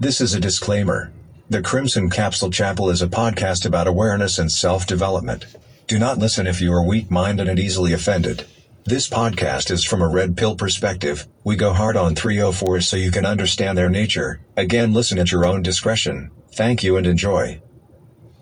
This is a disclaimer. The Crimson Capsule Chapel is a podcast about awareness and self development. Do not listen if you are weak minded and easily offended. This podcast is from a red pill perspective. We go hard on 304s so you can understand their nature. Again, listen at your own discretion. Thank you and enjoy.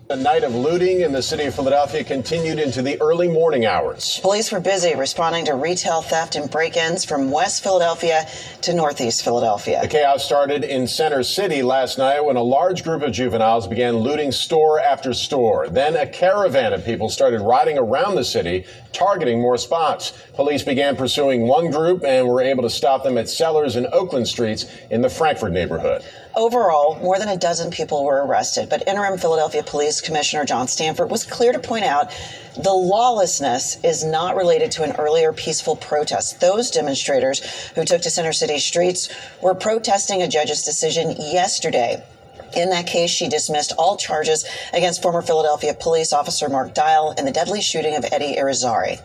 A night of looting in the city of Philadelphia continued into the early morning hours. Police were busy responding to retail theft and break ins from West Philadelphia to Northeast Philadelphia. The chaos started in Center City last night when a large group of juveniles began looting store after store. Then a caravan of people started riding around the city, targeting more spots. Police began pursuing one group and were able to stop them at Sellers and Oakland Streets in the Frankford neighborhood. Overall, more than a dozen people were arrested, but interim Philadelphia Police Commissioner John Stanford was clear to point out the lawlessness is not related to an earlier peaceful protest. Those demonstrators who took to Center City streets were protesting a judge's decision yesterday. In that case, she dismissed all charges against former Philadelphia police officer Mark Dial in the deadly shooting of Eddie Irizarry.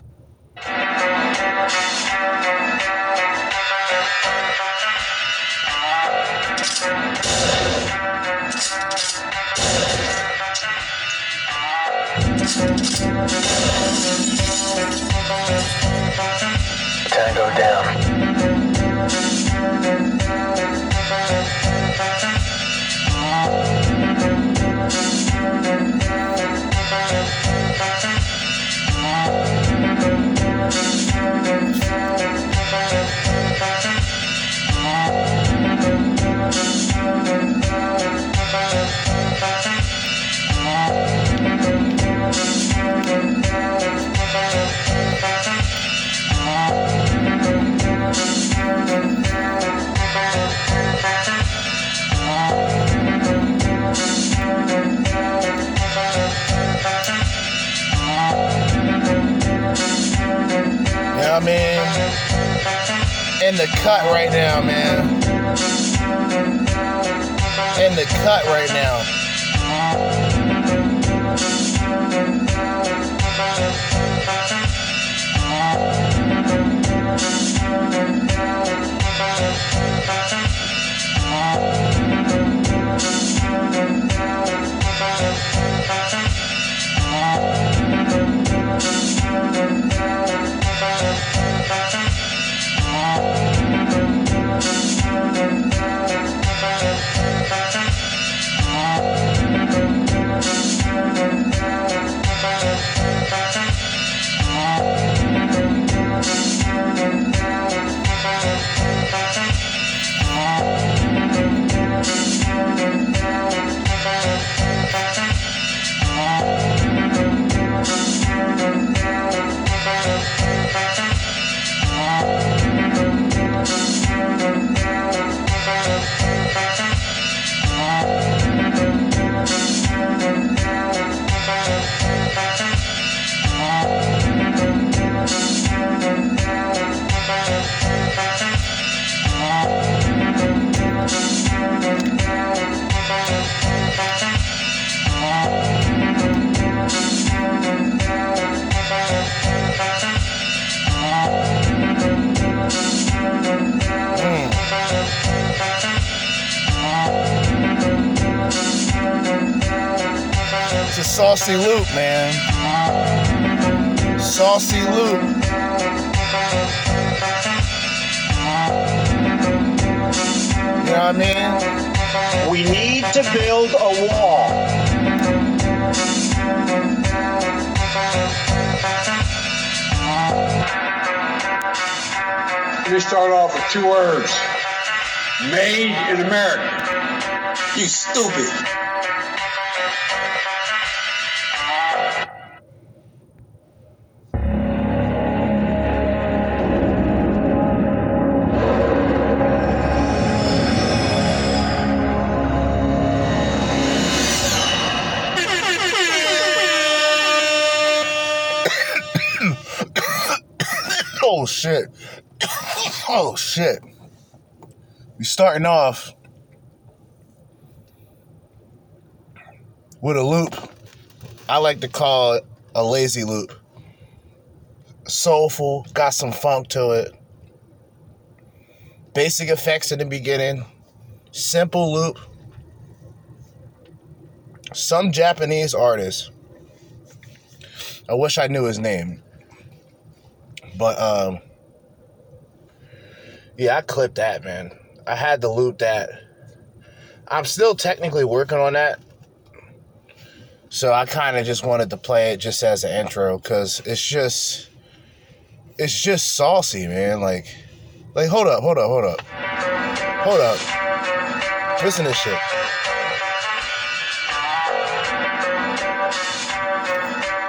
Tango down. Mean? In the cut right now, man. In the cut right now. Stupid. Oh shit. Oh shit. We starting off with a loop. I like to call it a lazy loop. Soulful, got some funk to it. Basic effects in the beginning. Simple loop, some Japanese artist. I wish I knew his name. But um yeah, I clipped that, man. I had to loop that. I'm still technically working on that. So I kind of just wanted to play it just as an intro cuz it's just it's just saucy, man. Like like hold up, hold up, hold up. Hold up. Listen to this shit.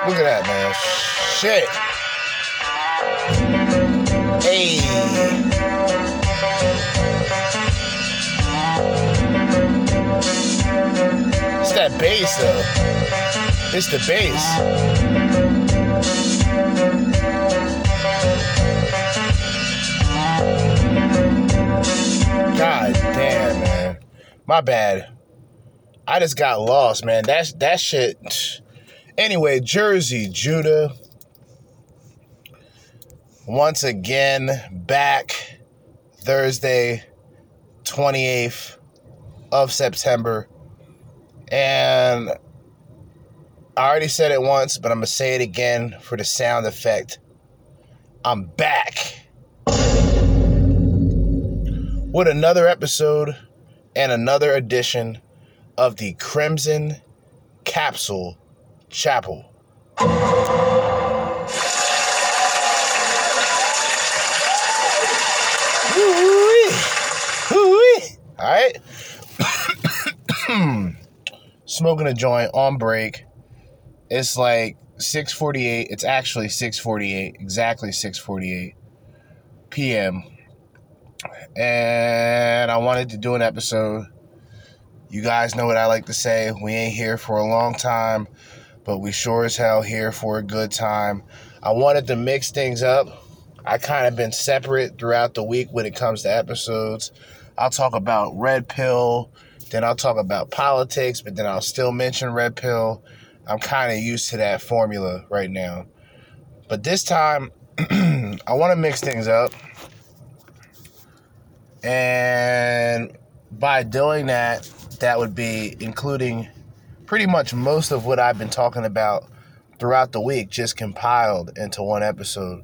Look at that, man. Shit. Hey. That bass, though. It's the bass. God damn, man. My bad. I just got lost, man. That's that shit. Anyway, Jerzee Judah. Once again, back Thursday, 28th of September. And I already said it once, but I'm going to say it again for the sound effect. I'm back with another episode and another edition of the Crimson Capsule Chapel. All right. Hmm. Smoking a joint on break. It's like 6:48. It's actually 6:48. Exactly 6:48 p.m. And I wanted to do an episode. You guys know what I like to say. We ain't here for a long time, but we sure as hell here for a good time. I wanted to mix things up. I kind of been separate throughout the week when it comes to episodes. I'll talk about Red Pill, then I'll talk about politics, but then I'll still mention Red Pill. I'm kind of used to that formula right now. But this time, I want to mix things up. And by doing that, that would be including pretty much most of what I've been talking about throughout the week, just compiled into one episode.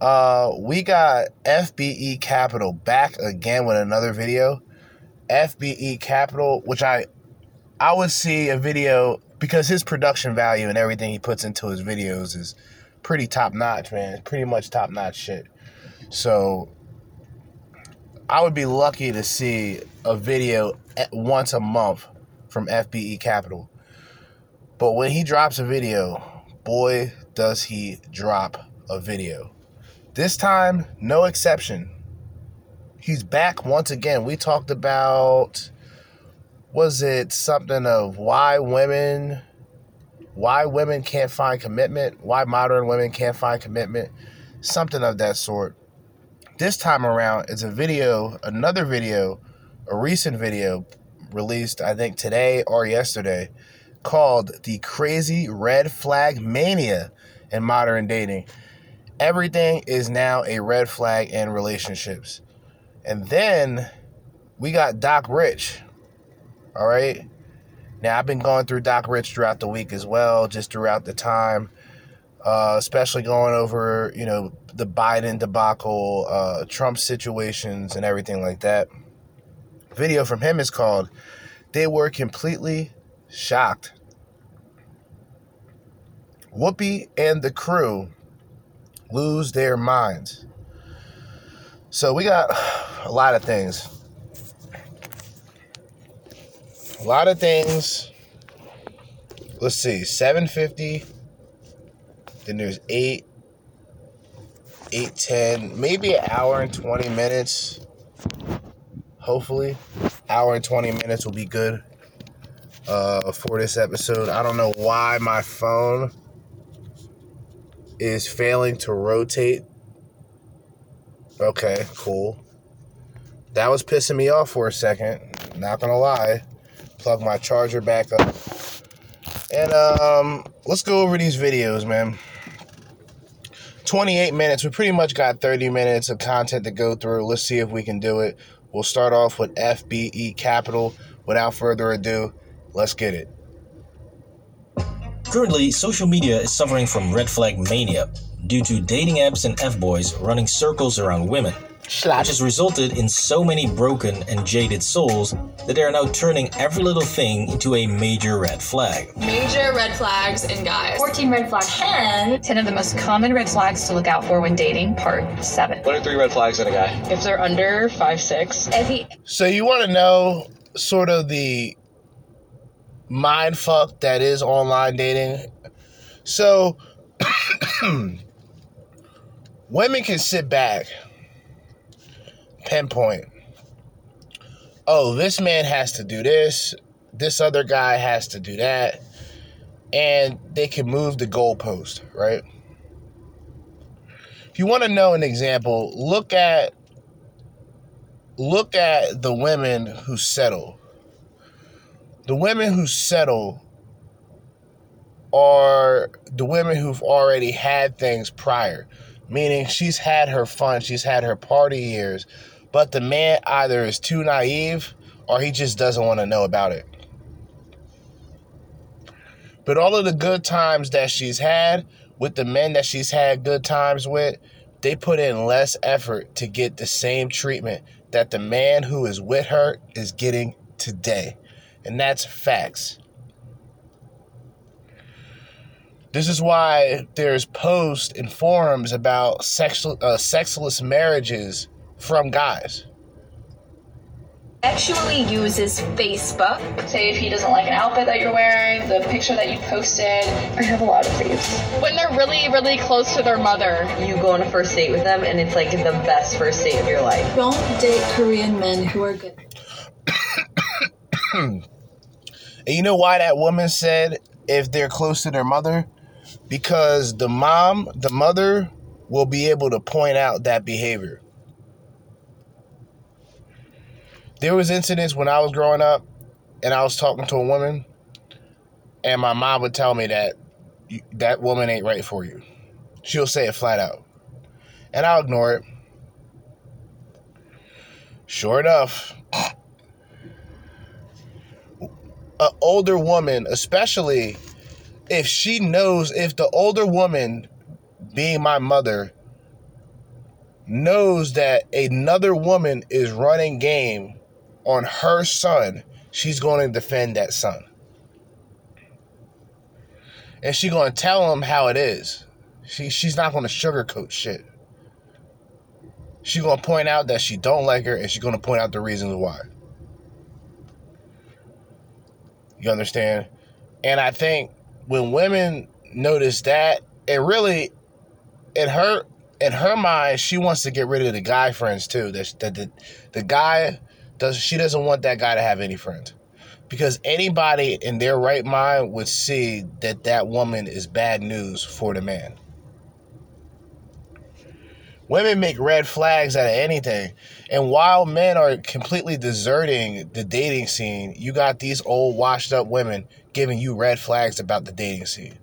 Uh, we got FBE Capital back again with another video. FBE Capital, which I I would see a video because his production value and everything he puts into his videos is pretty top notch, man. Pretty much top notch shit. So I would be lucky to see a video once a month from FBE Capital. But when he drops a video, boy, does he drop a video. This time, no exception. He's back once again. We talked about was it something of why women why women can't find commitment, why modern women can't find commitment, something of that sort. This time around, it's a video, another video, a recent video released, I think today or yesterday, called The Crazy Red Flag Mania in Modern Dating. Everything is now a red flag in relationships. And then we got Doc Rich. All right. Now, I've been going through Doc Rich throughout the week as well, just throughout the time, uh, especially going over, you know, the Biden debacle, uh, Trump situations, and everything like that. Video from him is called They Were Completely Shocked. Whoopi and the crew lose their minds. So we got a lot of things. A lot of things. Let's see, 750. Then there's 8, 810, maybe an hour and 20 minutes. Hopefully, hour and 20 minutes will be good uh, for this episode. I don't know why my phone is failing to rotate. Okay, cool. That was pissing me off for a second. Not gonna lie. Plug my charger back up. And um, let's go over these videos, man. 28 minutes. We pretty much got 30 minutes of content to go through. Let's see if we can do it. We'll start off with FBE Capital. Without further ado, let's get it. Currently, social media is suffering from red flag mania due to dating apps and F-boys running circles around women, which has resulted in so many broken and jaded souls that they are now turning every little thing into a major red flag. Major red flags in guys. 14 red flags. 10. 10 of the most common red flags to look out for when dating, part 7. What are three red flags in a guy? If they're under five six. If he So you want to know sort of the mind fuck that is online dating? So women can sit back, pinpoint. Oh, this man has to do this. This other guy has to do that. And they can move the goalpost, right? If you want to know an example, look at look at the women who settle. The women who settle are the women who've already had things prior, meaning she's had her fun, she's had her party years, but the man either is too naive or he just doesn't want to know about it. But all of the good times that she's had with the men that she's had good times with, they put in less effort to get the same treatment that the man who is with her is getting today. And that's facts. This is why there's posts and forums about sexual, uh, sexless marriages from guys. actually uses Facebook, say if he doesn't like an outfit that you're wearing, the picture that you posted, I have a lot of these. When they're really, really close to their mother. You go on a first date with them, and it's like the best first date of your life. Don't date Korean men who are good. And you know why that woman said if they're close to their mother? Because the mom, the mother, will be able to point out that behavior. There was incidents when I was growing up and I was talking to a woman and my mom would tell me that that woman ain't right for you. She'll say it flat out. And I'll ignore it. Sure enough, an older woman, especially if she knows, if the older woman, being my mother, knows that another woman is running game on her son, she's going to defend that son. And she's going to tell him how it is. She, she's not going to sugarcoat shit. She's going to point out that she don't like her and she's going to point out the reasons why. You understand? And I think when women notice that, it really, in her, in her mind, she wants to get rid of the guy friends too. That that the, the guy does. She doesn't want that guy to have any friends, because anybody in their right mind would see that that woman is bad news for the man. Women make red flags out of anything. And while men are completely deserting the dating scene, you got these old washed up women giving you red flags about the dating scene.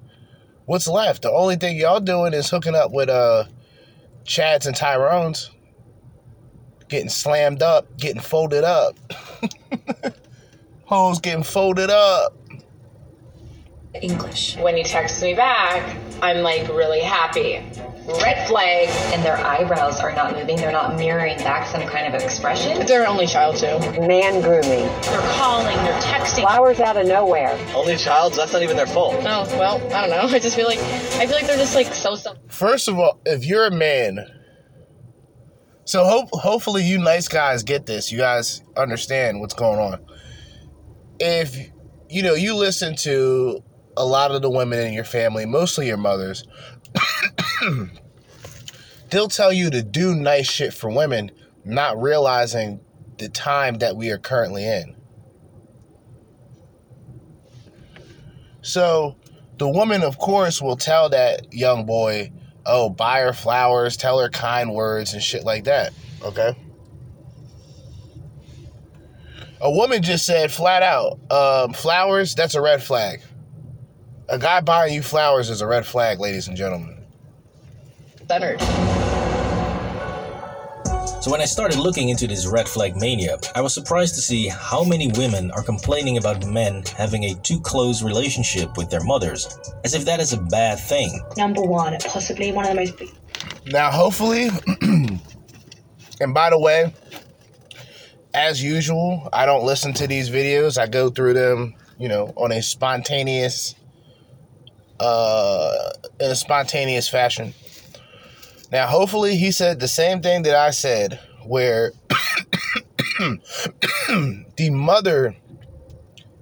What's left? The only thing y'all doing is hooking up with uh Chads and Tyrones. Getting slammed up, getting folded up. Hoes getting folded up. English. When he texts me back, I'm like really happy. Red flag. And their eyebrows are not moving, they're not mirroring back some kind of expression. They're only child too. Man grooming. They're calling, they're texting. Flowers out of nowhere. Only child's, that's not even their fault. Oh well, I don't know. I just feel like I feel like they're just like so so. First of all, if you're a man, so hope hopefully you nice guys get this. You guys understand what's going on. If you know you listen to a lot of the women in your family, mostly your mothers, they'll tell you to do nice shit for women, not realizing the time that we are currently in. So the woman, of course, will tell that young boy, oh, buy her flowers, tell her kind words and shit like that. Okay. A woman just said flat out, um, flowers, that's a red flag. A guy buying you flowers is a red flag, ladies and gentlemen. Centered. So when I started looking into this red flag mania, I was surprised to see how many women are complaining about men having a too close relationship with their mothers, as if that is a bad thing. Number one, possibly one of the most. Now, hopefully, and by the way, as usual, I don't listen to these videos. I go through them, you know, on a spontaneous, uh, in a spontaneous fashion. Now, hopefully, he said the same thing that I said, where the mother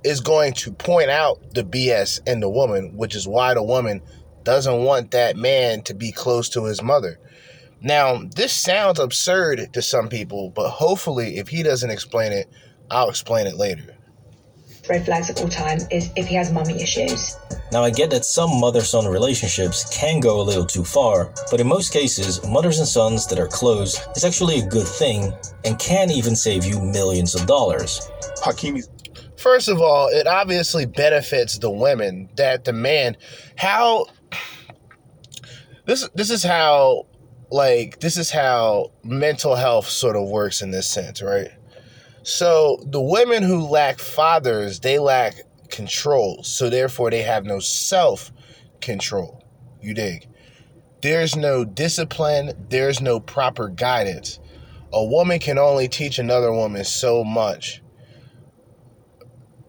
is going to point out the BS in the woman, which is why the woman doesn't want that man to be close to his mother. Now, this sounds absurd to some people, but hopefully, if he doesn't explain it, I'll explain it later. Red flags at all time is if he has mummy issues. Now, I get that some mother son relationships can go a little too far, but in most cases, mothers and sons that are close is actually a good thing and can even save you millions of dollars. Hakimi. First of all, it obviously benefits the women that the man. How. This, this is how like this is how mental health sort of works in this sense, right? So the women who lack fathers, they lack control. So therefore they have no self control. You dig? There's no discipline, there's no proper guidance. A woman can only teach another woman so much.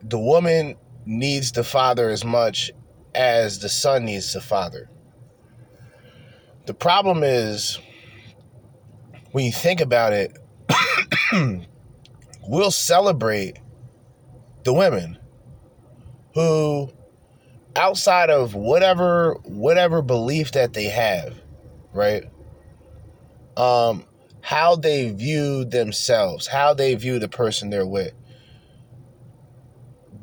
The woman needs the father as much as the son needs the father. The problem is when you think about it, we'll celebrate the women who outside of whatever whatever belief that they have, right? Um how they view themselves, how they view the person they're with.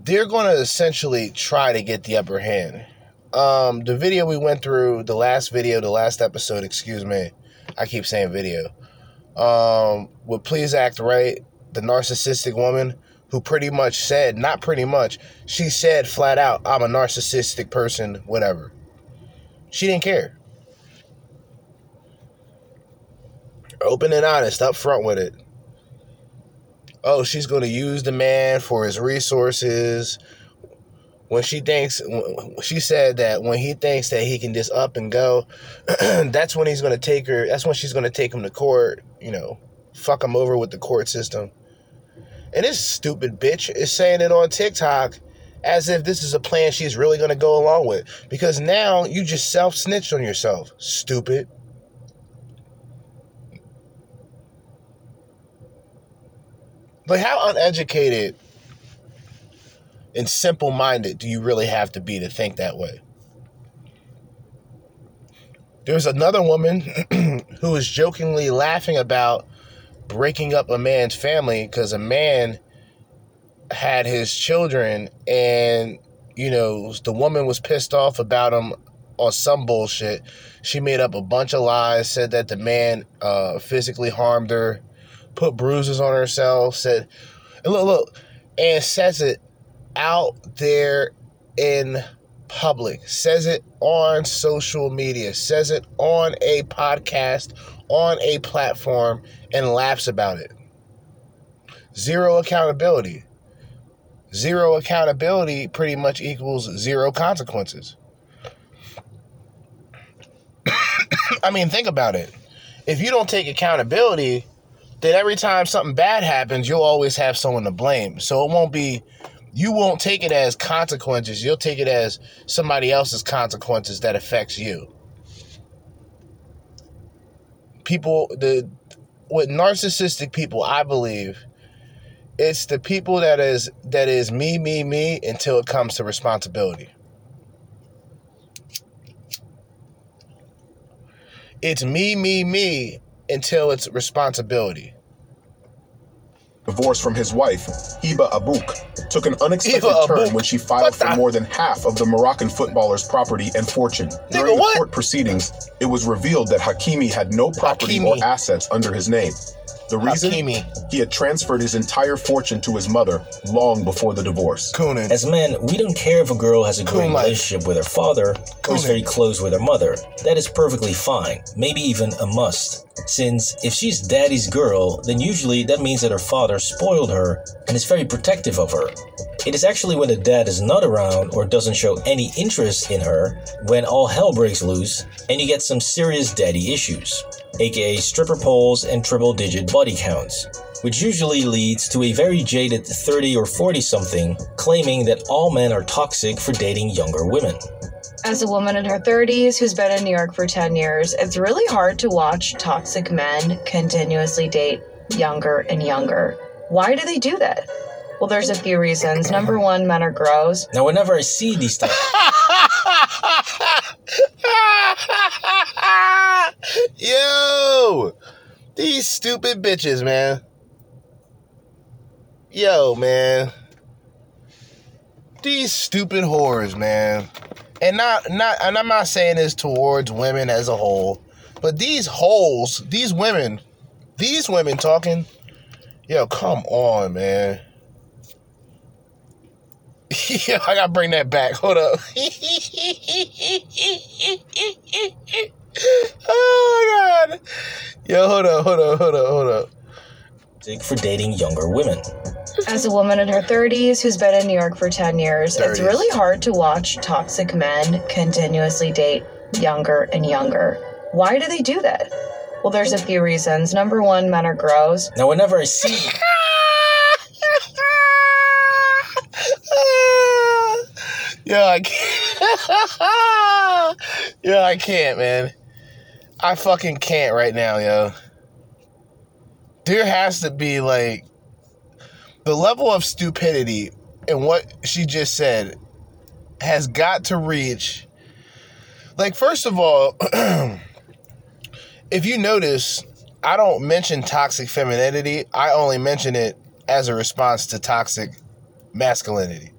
They're going to essentially try to get the upper hand um, the video we went through, the last video, the last episode, excuse me, I keep saying video, um, with Please Act Right, the narcissistic woman who pretty much said, not pretty much, she said flat out, I'm a narcissistic person, whatever. She didn't care. Open and honest, up front with it. Oh, she's going to use the man for his resources when she thinks she said that when he thinks that he can just up and go that's when he's going to take her that's when she's going to take him to court you know fuck him over with the court system. And this stupid bitch is saying it on tiktok as if this is a plan she's really going to go along with. Because now you just self snitched on yourself stupid. Like how uneducated and simple minded do you really have to be to think that way? There's another woman who is jokingly laughing about breaking up a man's family because a man had his children and, you know, the woman was pissed off about him or some bullshit. She made up a bunch of lies, said that the man uh, physically harmed her, put bruises on herself, said, look, look, and says it out there in public, says it on social media, says it on a podcast, on a platform, and laughs about it. Zero accountability. Zero accountability pretty much equals zero consequences. I mean, think about it. If you don't take accountability, then every time something bad happens, you'll always have someone to blame. So it won't be you won't take it as consequences. You'll take it as somebody else's consequences that affects you. People, the with narcissistic people, I believe it's the people that is that is me, me, me until it comes to responsibility. It's me, me, me until it's responsibility divorce from his wife, Hiba Abouk, took an unexpected turn when she filed for more than half of the Moroccan footballer's property and fortune. During the court proceedings, it was revealed that Hakimi had no property Hakimi. or assets under his name. The reason? Hakimi. He had transferred his entire fortune to his mother long before the divorce. Coonan. As men, we don't care if a girl has a great Coon relationship with her father or is very close with her mother. That is perfectly fine, maybe even a must. Since if she's daddy's girl, then usually that means that her father spoiled her and is very protective of her. It is actually when the dad is not around or doesn't show any interest in her when all hell breaks loose and you get some serious daddy issues, aka stripper poles and triple digit body counts which usually leads to a very jaded 30 or 40 something claiming that all men are toxic for dating younger women. As a woman in her 30s who's been in New York for 10 years, it's really hard to watch toxic men continuously date younger and younger. Why do they do that? Well, there's a few reasons. Number one, men are gross. Now, whenever I see these type, Yo, these stupid bitches, man. Yo, man. These stupid whores, man. And not not and I'm not saying this towards women as a whole, but these holes, these women, these women talking, yo, come on, man. yeah, I gotta bring that back. Hold up. oh god. Yo, hold up, hold up, hold up, hold up. toxic for dating younger women. As a woman in her 30s who's been in New York for 10 years, it's really hard to watch toxic men continuously date younger and younger. Why do they do that? Well, there's a few reasons. Number one, men are gross. Now, whenever I see Yo, I can't. yo, I can't, man. I fucking can't right now, yo. There has to be like the level of stupidity in what she just said has got to reach. Like, first of all, if you notice, I don't mention toxic femininity. I only mention it as a response to toxic masculinity,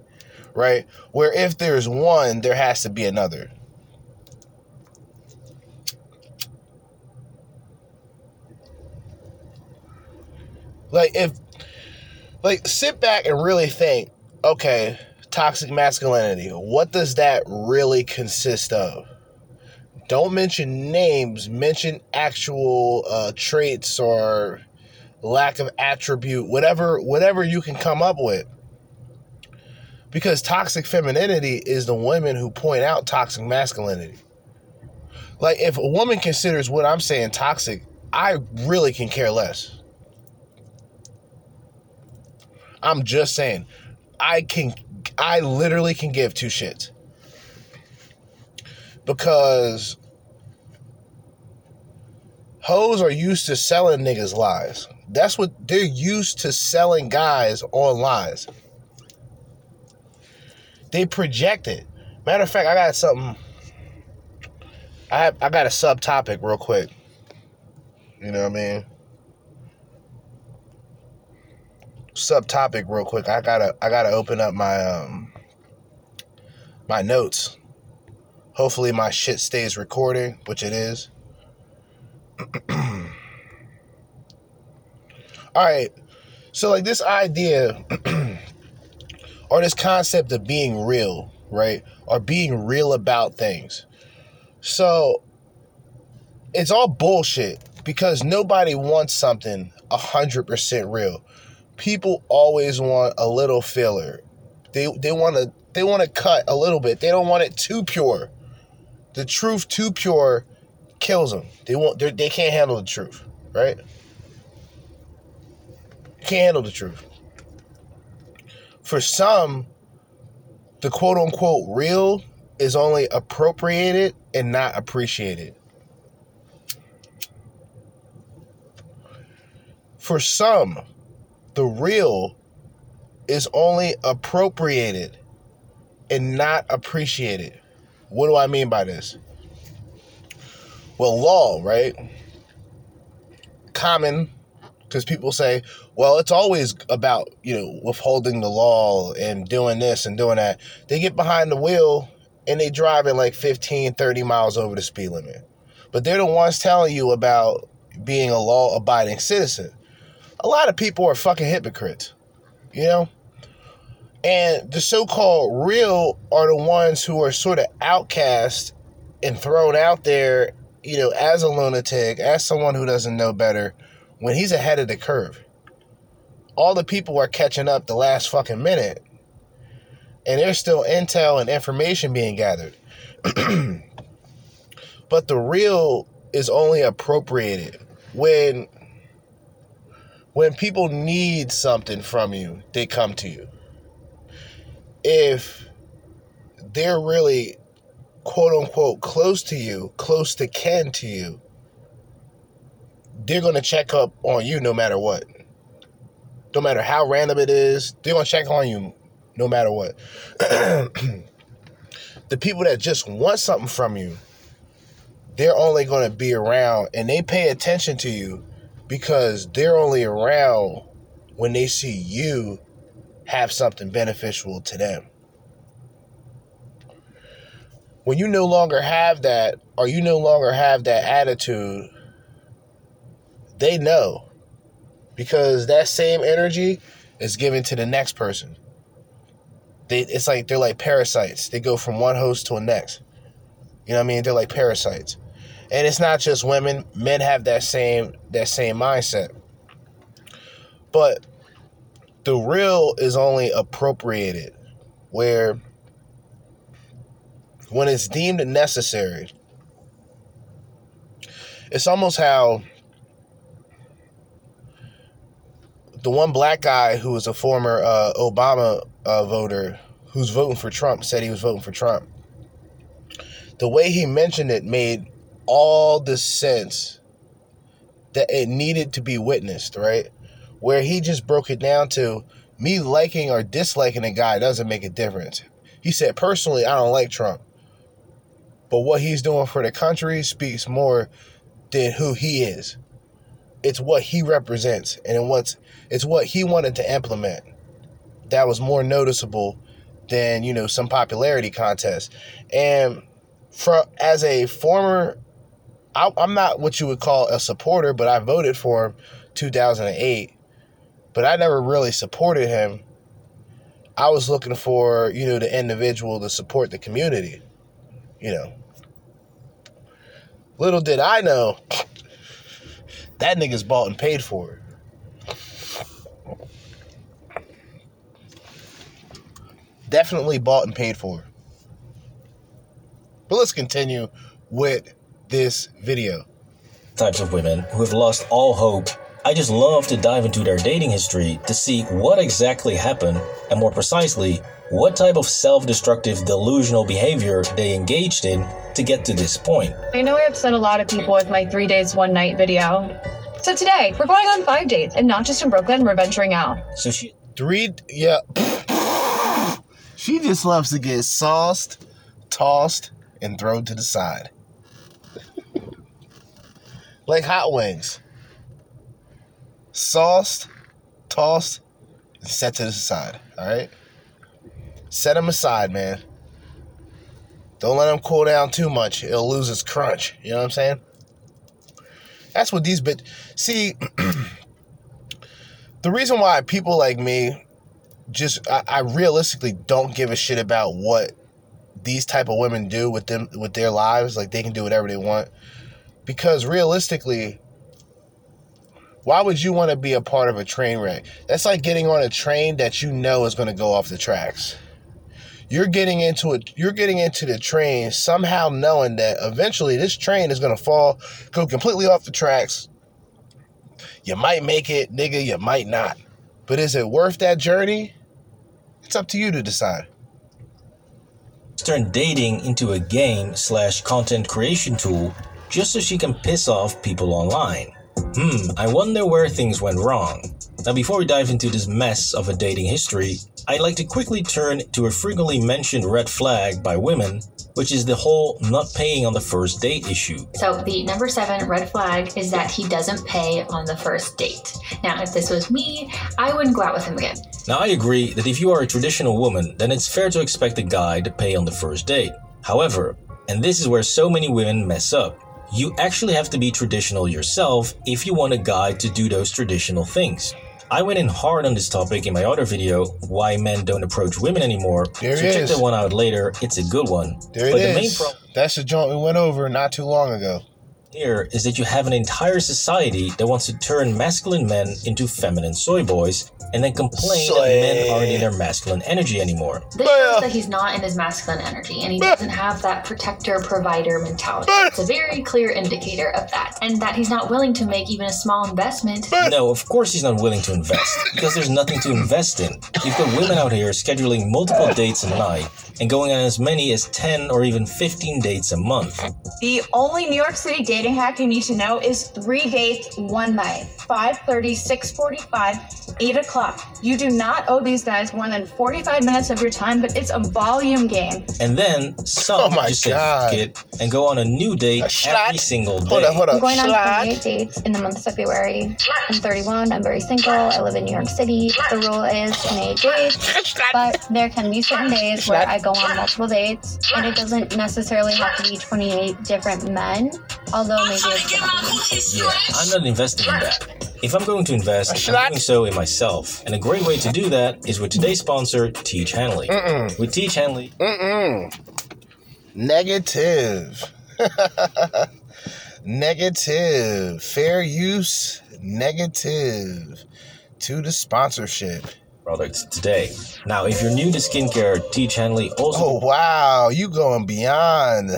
right? Where if there's one, there has to be another. Like if like sit back and really think, okay, toxic masculinity, what does that really consist of? Don't mention names, mention actual uh, traits or lack of attribute, whatever whatever you can come up with. Because toxic femininity is the women who point out toxic masculinity. Like if a woman considers what I'm saying toxic, I really can care less. I'm just saying, I can, I literally can give two shits. Because hoes are used to selling niggas lies. That's what they're used to selling guys on lies. They project it. Matter of fact, I got something. I have, I got a subtopic real quick. You know what I mean? Subtopic real quick. I gotta I gotta open up my um my notes. Hopefully my shit stays recording, which it is. All right. So like this idea or this concept of being real, right? Or being real about things. So it's all bullshit because nobody wants something 100% real people always want a little filler. They they want to they want to cut a little bit. They don't want it too pure. The truth too pure kills them. They they they can't handle the truth, right? Can't handle the truth. For some, the quote unquote real is only appropriated and not appreciated. For some, the real is only appropriated and not appreciated. What do I mean by this? Well, law, right? Common, because people say, well, it's always about, you know, withholding the law and doing this and doing that. They get behind the wheel and they driving like 15, 30 miles over the speed limit. But they're the ones telling you about being a law abiding citizen. A lot of people are fucking hypocrites, you know? And the so called real are the ones who are sort of outcast and thrown out there, you know, as a lunatic, as someone who doesn't know better, when he's ahead of the curve. All the people are catching up the last fucking minute. And there's still intel and information being gathered. but the real is only appropriated when when people need something from you, they come to you. If they're really quote unquote close to you, close to kin to you, they're going to check up on you no matter what. No matter how random it is, they're going to check on you no matter what. the people that just want something from you, they're only going to be around and they pay attention to you because they're only around when they see you have something beneficial to them. When you no longer have that, or you no longer have that attitude, they know because that same energy is given to the next person. They, it's like they're like parasites. They go from one host to the next. You know what I mean? They're like parasites. And it's not just women, men have that same that same mindset. But the real is only appropriated where when it's deemed necessary. It's almost how the one black guy who was a former uh, Obama uh, voter who's voting for Trump said he was voting for Trump. The way he mentioned it made all the sense that it needed to be witnessed, right? Where he just broke it down to me liking or disliking a guy doesn't make a difference. He said, personally, I don't like Trump. But what he's doing for the country speaks more than who he is. It's what he represents and what's it's what he wanted to implement. That was more noticeable than, you know, some popularity contest. And for as a former I, am not what you would call a supporter, but I voted for him 2008. But I never really supported him. I was looking for, you know, the individual to support the community. You know. Little did I know that nigga's bought and paid for it. Definitely bought and paid for. But let's continue with this video. Types of women who have lost all hope. I just love to dive into their dating history to see what exactly happened, and more precisely, what type of self destructive delusional behavior they engaged in to get to this point. I know I upset a lot of people with my three days, one night video. So today, we're going on five dates, and not just in Brooklyn, we're venturing out. So she. Three, yeah. she just loves to get sauced, tossed, and thrown to the side like hot wings. Sauced, tossed, and set to the side. All right? Set them aside, man. Don't let them cool down too much. It'll lose its crunch. You know what I'm saying? That's what these bit. See, the reason why people like me just I, I realistically don't give a shit about what these type of women do with them with their lives. Like they can do whatever they want. Because realistically, why would you want to be a part of a train wreck? That's like getting on a train that you know is going to go off the tracks. You're getting into it. You're getting into the train somehow knowing that eventually this train is going to fall, go completely off the tracks. You might make it, nigga. You might not. But is it worth that journey? It's up to you to decide. Turn dating into a game slash content creation tool just so she can piss off people online. Hmm, I wonder where things went wrong. Now, before we dive into this mess of a dating history, I'd like to quickly turn to a frequently mentioned red flag by women, which is the whole not paying on the first date issue. So, the number seven red flag is that he doesn't pay on the first date. Now, if this was me, I wouldn't go out with him again. Now, I agree that if you are a traditional woman, then it's fair to expect a guy to pay on the first date. However, and this is where so many women mess up, You actually have to be traditional yourself if you want a guy to do those traditional things. I went in hard on this topic in my other video, Why Men Don't Approach Women Anymore. There so it check is. that one out later. It's a good one. There but it the main is. problem That's the joint we went over not too long ago. Here is that you have an entire society that wants to turn masculine men into feminine soy boys and then complain that men aren't in their masculine energy anymore. This shows that he's not in his masculine energy and he doesn't have that protector provider mentality. It's a very clear indicator of that. And that he's not willing to make even a small investment. No, of course he's not willing to invest because there's nothing to invest in. You've got women out here scheduling multiple dates a night and going on as many as 10 or even 15 dates a month. The only New York City dating hack you need to know is three dates one night 5.30, 6.45, 8 o'clock. You do not owe these guys more than 45 minutes of your time, but it's a volume game. And then some just say fuck it and go on a new date every single day. I'm going on 28 dates in the month of February. I'm 31. I'm very single. I live in New York City. The rule is 28 dates, but there can be certain days where I go on multiple dates, and it doesn't necessarily have to be 28 different men. Although maybe it's Yeah, I'm not investing in that. If I'm going to invest, I'm doing so in myself. And a great way to do that is with today's sponsor, Tiege Hanley. Mm-mm. With Tiege Hanley, Mm-mm. Negative. negative. Fair use. Negative. To the sponsorship. products today. Now, if you're new to skincare, Tiege Hanley also. Oh wow, you going beyond.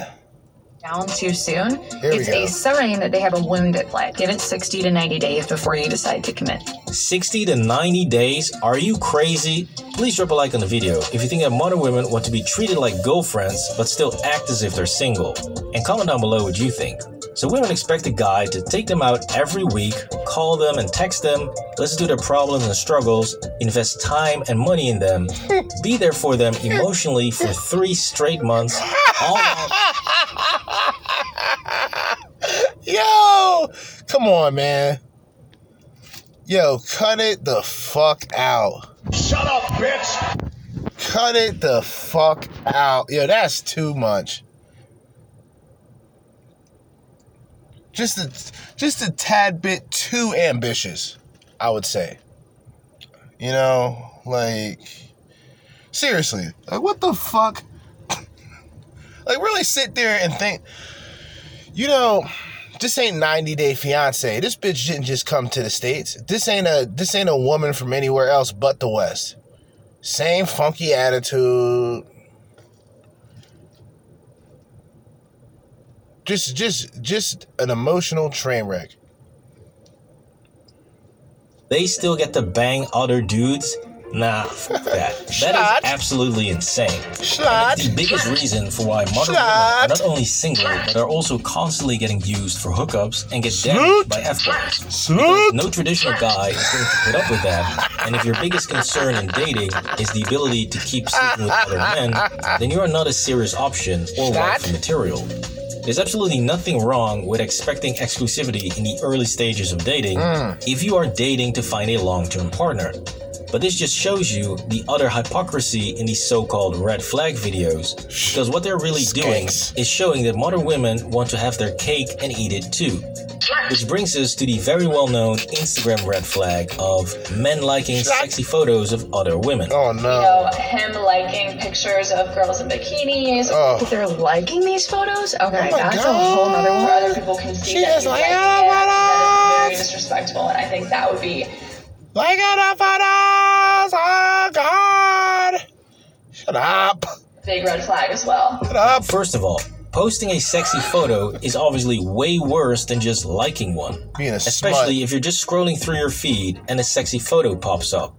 Down too soon, Here it's a sign that they have a wounded flag. Give it 60 to 90 days before you decide to commit. 60 to 90 days? Are you crazy? Please drop a like on the video if you think that modern women want to be treated like girlfriends but still act as if they're single. And comment down below what you think. So women expect a guy to take them out every week, call them and text them, listen to their problems and struggles, invest time and money in them, be there for them emotionally for three straight months, all while Yo, come on, man. Yo, cut it the fuck out. Shut up, bitch! Cut it the fuck out. Yo, that's too much. Just a just a tad bit too ambitious, I would say. You know, like seriously, like what the fuck? Like really sit there and think, you know, this ain't 90 Day Fiance. This bitch didn't just come to the states. This ain't a this ain't a woman from anywhere else but the West. Same funky attitude. Just just just an emotional train wreck. they still get to bang other dudes? Nah, that. That is absolutely insane. The biggest reason for why modern women are not only single, but are also constantly getting used for hookups and get damaged by F-boys. No traditional guy is going to put up with that. And if your biggest concern in dating is the ability to keep sleeping with other men, then you are not a serious option or wife material. There's absolutely nothing wrong with expecting exclusivity in the early stages of dating Mm. if you are dating to find a long term partner. But this just shows you the utter hypocrisy in these so called red flag videos. Because what they're really doing is showing that modern women want to have their cake and eat it too. Which brings us to the very well known Instagram red flag of men liking sexy photos of other women. Oh no. You know, him liking pictures of girls in bikinis. Oh. If they're liking these photos, okay, Oh my that's a whole nother one. Where other people can see She that is he's like, "Oh, it. what That is very disrespectful, and I think that would be Like it photos, oh God. Shut up. a big red flag as well. Shut up. First of all, posting a sexy photo is obviously way worse than just liking one. Being a Especially smut. if you're just scrolling through your feed and a sexy photo pops up.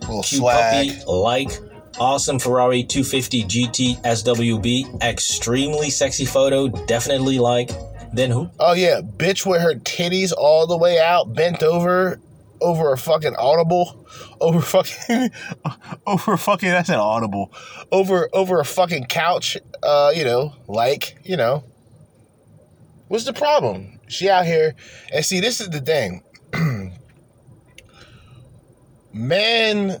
Little Cute swag. puppy, like, awesome Ferrari 250 GT SWB, extremely sexy photo, definitely like. Then who? Oh yeah, bitch with her titties all the way out, bent over, over a fucking audible, over fucking, over fucking. That's an audible, over over a fucking couch. Uh, you know, like you know. What's the problem? She out here, and see, this is the thing. men,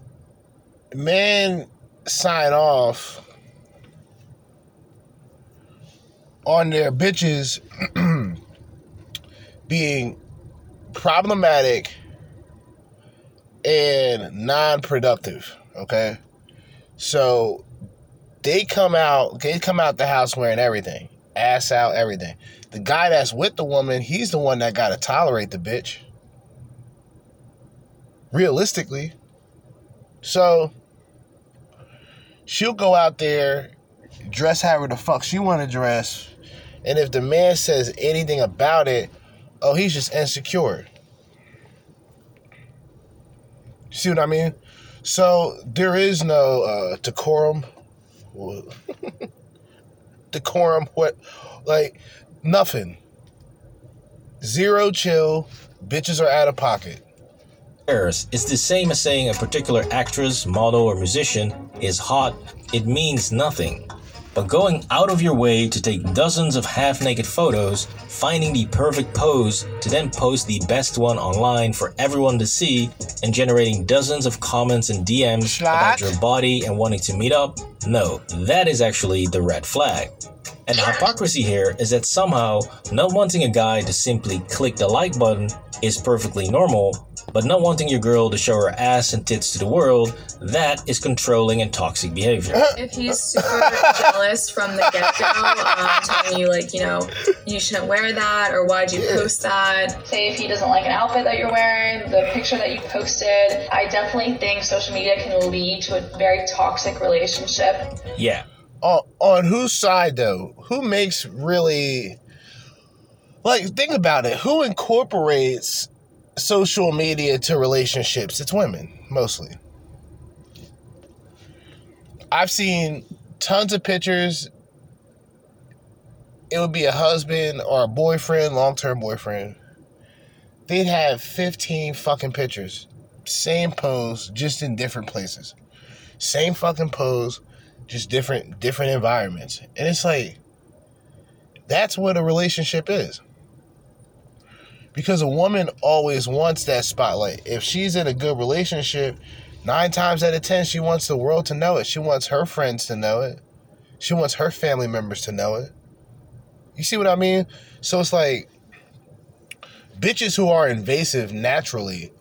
men sign off on their bitches being problematic and non-productive. Okay, so they come out, they come out the house wearing everything, ass out, everything. The guy that's with the woman, he's the one that got to tolerate the bitch. Realistically, so she'll go out there, dress however the fuck she want to dress, and if the man says anything about it, oh, he's just insecure. See what I mean? So there is no uh, decorum. decorum, what? Like, nothing. Zero chill. Bitches are out of pocket. It's the same as saying a particular actress, model, or musician is hot. It means nothing. But going out of your way to take dozens of half naked photos, finding the perfect pose to then post the best one online for everyone to see, and generating dozens of comments and DMs about your body and wanting to meet up, no, that is actually the red flag. And the hypocrisy here is that somehow not wanting a guy to simply click the like button is perfectly normal, but not wanting your girl to show her ass and tits to the world, that is controlling and toxic behavior. If he's super jealous from the get go, um, telling you, like, you know, you shouldn't wear that, or why'd you post that? Say if he doesn't like an outfit that you're wearing, the picture that you posted, I definitely think social media can lead to a very toxic relationship. Yeah. On, on whose side, though? Who makes really. Like, think about it. Who incorporates social media to relationships, it's women mostly. I've seen tons of pictures. It would be a husband or a boyfriend, long term boyfriend. They'd have 15 fucking pictures. Same pose, just in different places. Same fucking pose, just different different environments. And it's like that's what a relationship is because a woman always wants that spotlight. If she's in a good relationship, nine times out of ten, she wants the world to know it. She wants her friends to know it. She wants her family members to know it. You see what I mean? So it's like bitches who are invasive naturally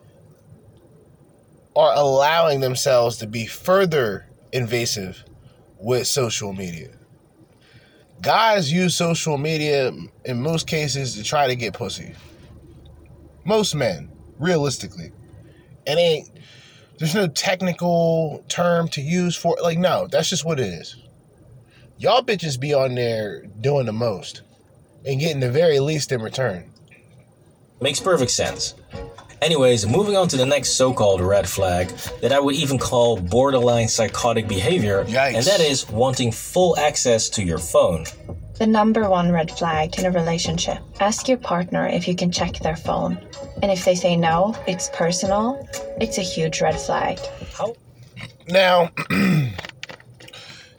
are allowing themselves to be further invasive with social media. Guys use social media in most cases to try to get pussy. Most men, realistically. It ain't, there's no technical term to use for it. Like, no, that's just what it is. Y'all bitches be on there doing the most and getting the very least in return. Makes perfect sense. Anyways, moving on to the next so called red flag that I would even call borderline psychotic behavior, Yikes. and that is wanting full access to your phone. The number one red flag in a relationship ask your partner if you can check their phone. And if they say no, it's personal, it's a huge red flag. How? Now,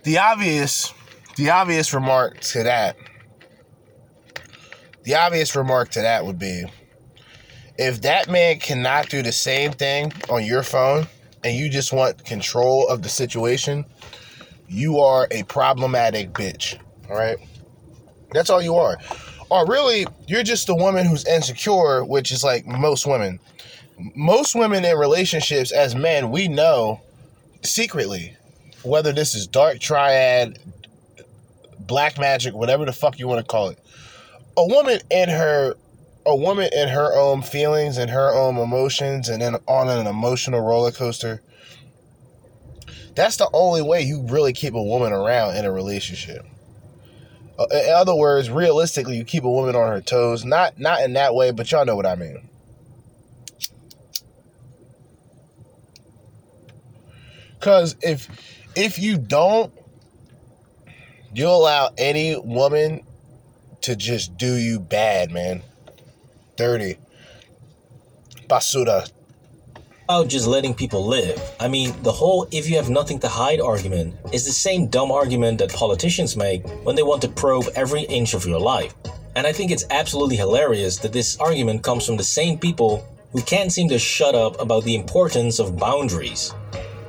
the obvious, the obvious remark to that, the obvious remark to that would be, if that man cannot do the same thing on your phone and you just want control of the situation, you are a problematic bitch. All right. That's all you are. Or really, you're just a woman who's insecure, which is like most women. Most women in relationships, as men, we know secretly, whether this is dark triad, black magic, whatever the fuck you want to call it. A woman in her a woman in her own feelings and her own emotions and then on an emotional roller coaster. That's the only way you really keep a woman around in a relationship. Uh, in other words, realistically, you keep a woman on her toes. Not not in that way, but y'all know what I mean. Cause if if you don't, you allow any woman to just do you bad, man. Dirty. Basura. About just letting people live. I mean, the whole if you have nothing to hide argument is the same dumb argument that politicians make when they want to probe every inch of your life. And I think it's absolutely hilarious that this argument comes from the same people who can't seem to shut up about the importance of boundaries.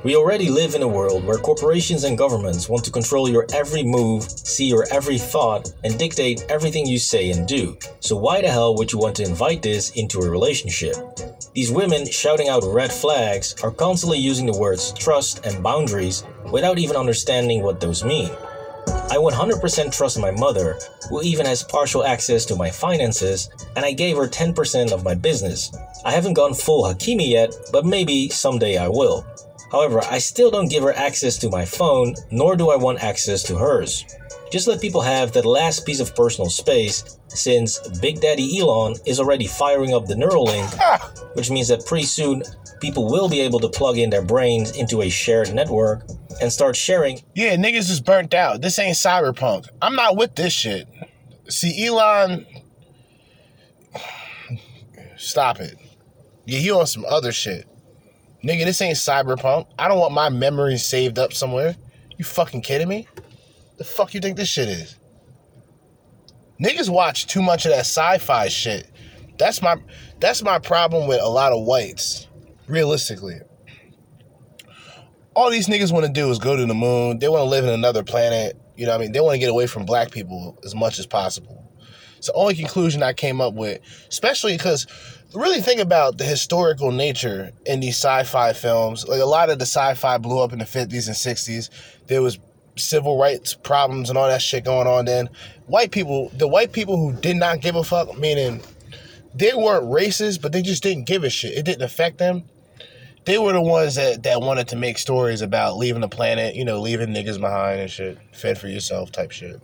We already live in a world where corporations and governments want to control your every move, see your every thought, and dictate everything you say and do. So why the hell would you want to invite this into a relationship? These women shouting out red flags are constantly using the words trust and boundaries without even understanding what those mean. I 100% trust my mother, who even has partial access to my finances, and I gave her 10% of my business. I haven't gone full Hakimi yet, but maybe someday I will. However, I still don't give her access to my phone, nor do I want access to hers. Just let people have that last piece of personal space, since Big Daddy Elon is already firing up the Neuralink, ah! which means that pretty soon people will be able to plug in their brains into a shared network and start sharing. Yeah, niggas is burnt out. This ain't cyberpunk. I'm not with this shit. See, Elon, stop it. Yeah, he on some other shit. Nigga, this ain't cyberpunk. I don't want my memories saved up somewhere. You fucking kidding me? The fuck you think this shit is? Niggas watch too much of that sci-fi shit. That's my that's my problem with a lot of whites. Realistically. All these niggas want to do is go to the moon. They want to live in another planet. You know what I mean? They want to get away from black people as much as possible. It's the only conclusion I came up with, especially because really think about the historical nature in these sci-fi films. Like a lot of the sci-fi blew up in the 50s and 60s. There was civil rights problems and all that shit going on then. White people, the white people who did not give a fuck, meaning they weren't racist, but they just didn't give a shit. It didn't affect them. They were the ones that, that wanted to make stories about leaving the planet, you know, leaving niggas behind and shit. Fed for yourself type shit.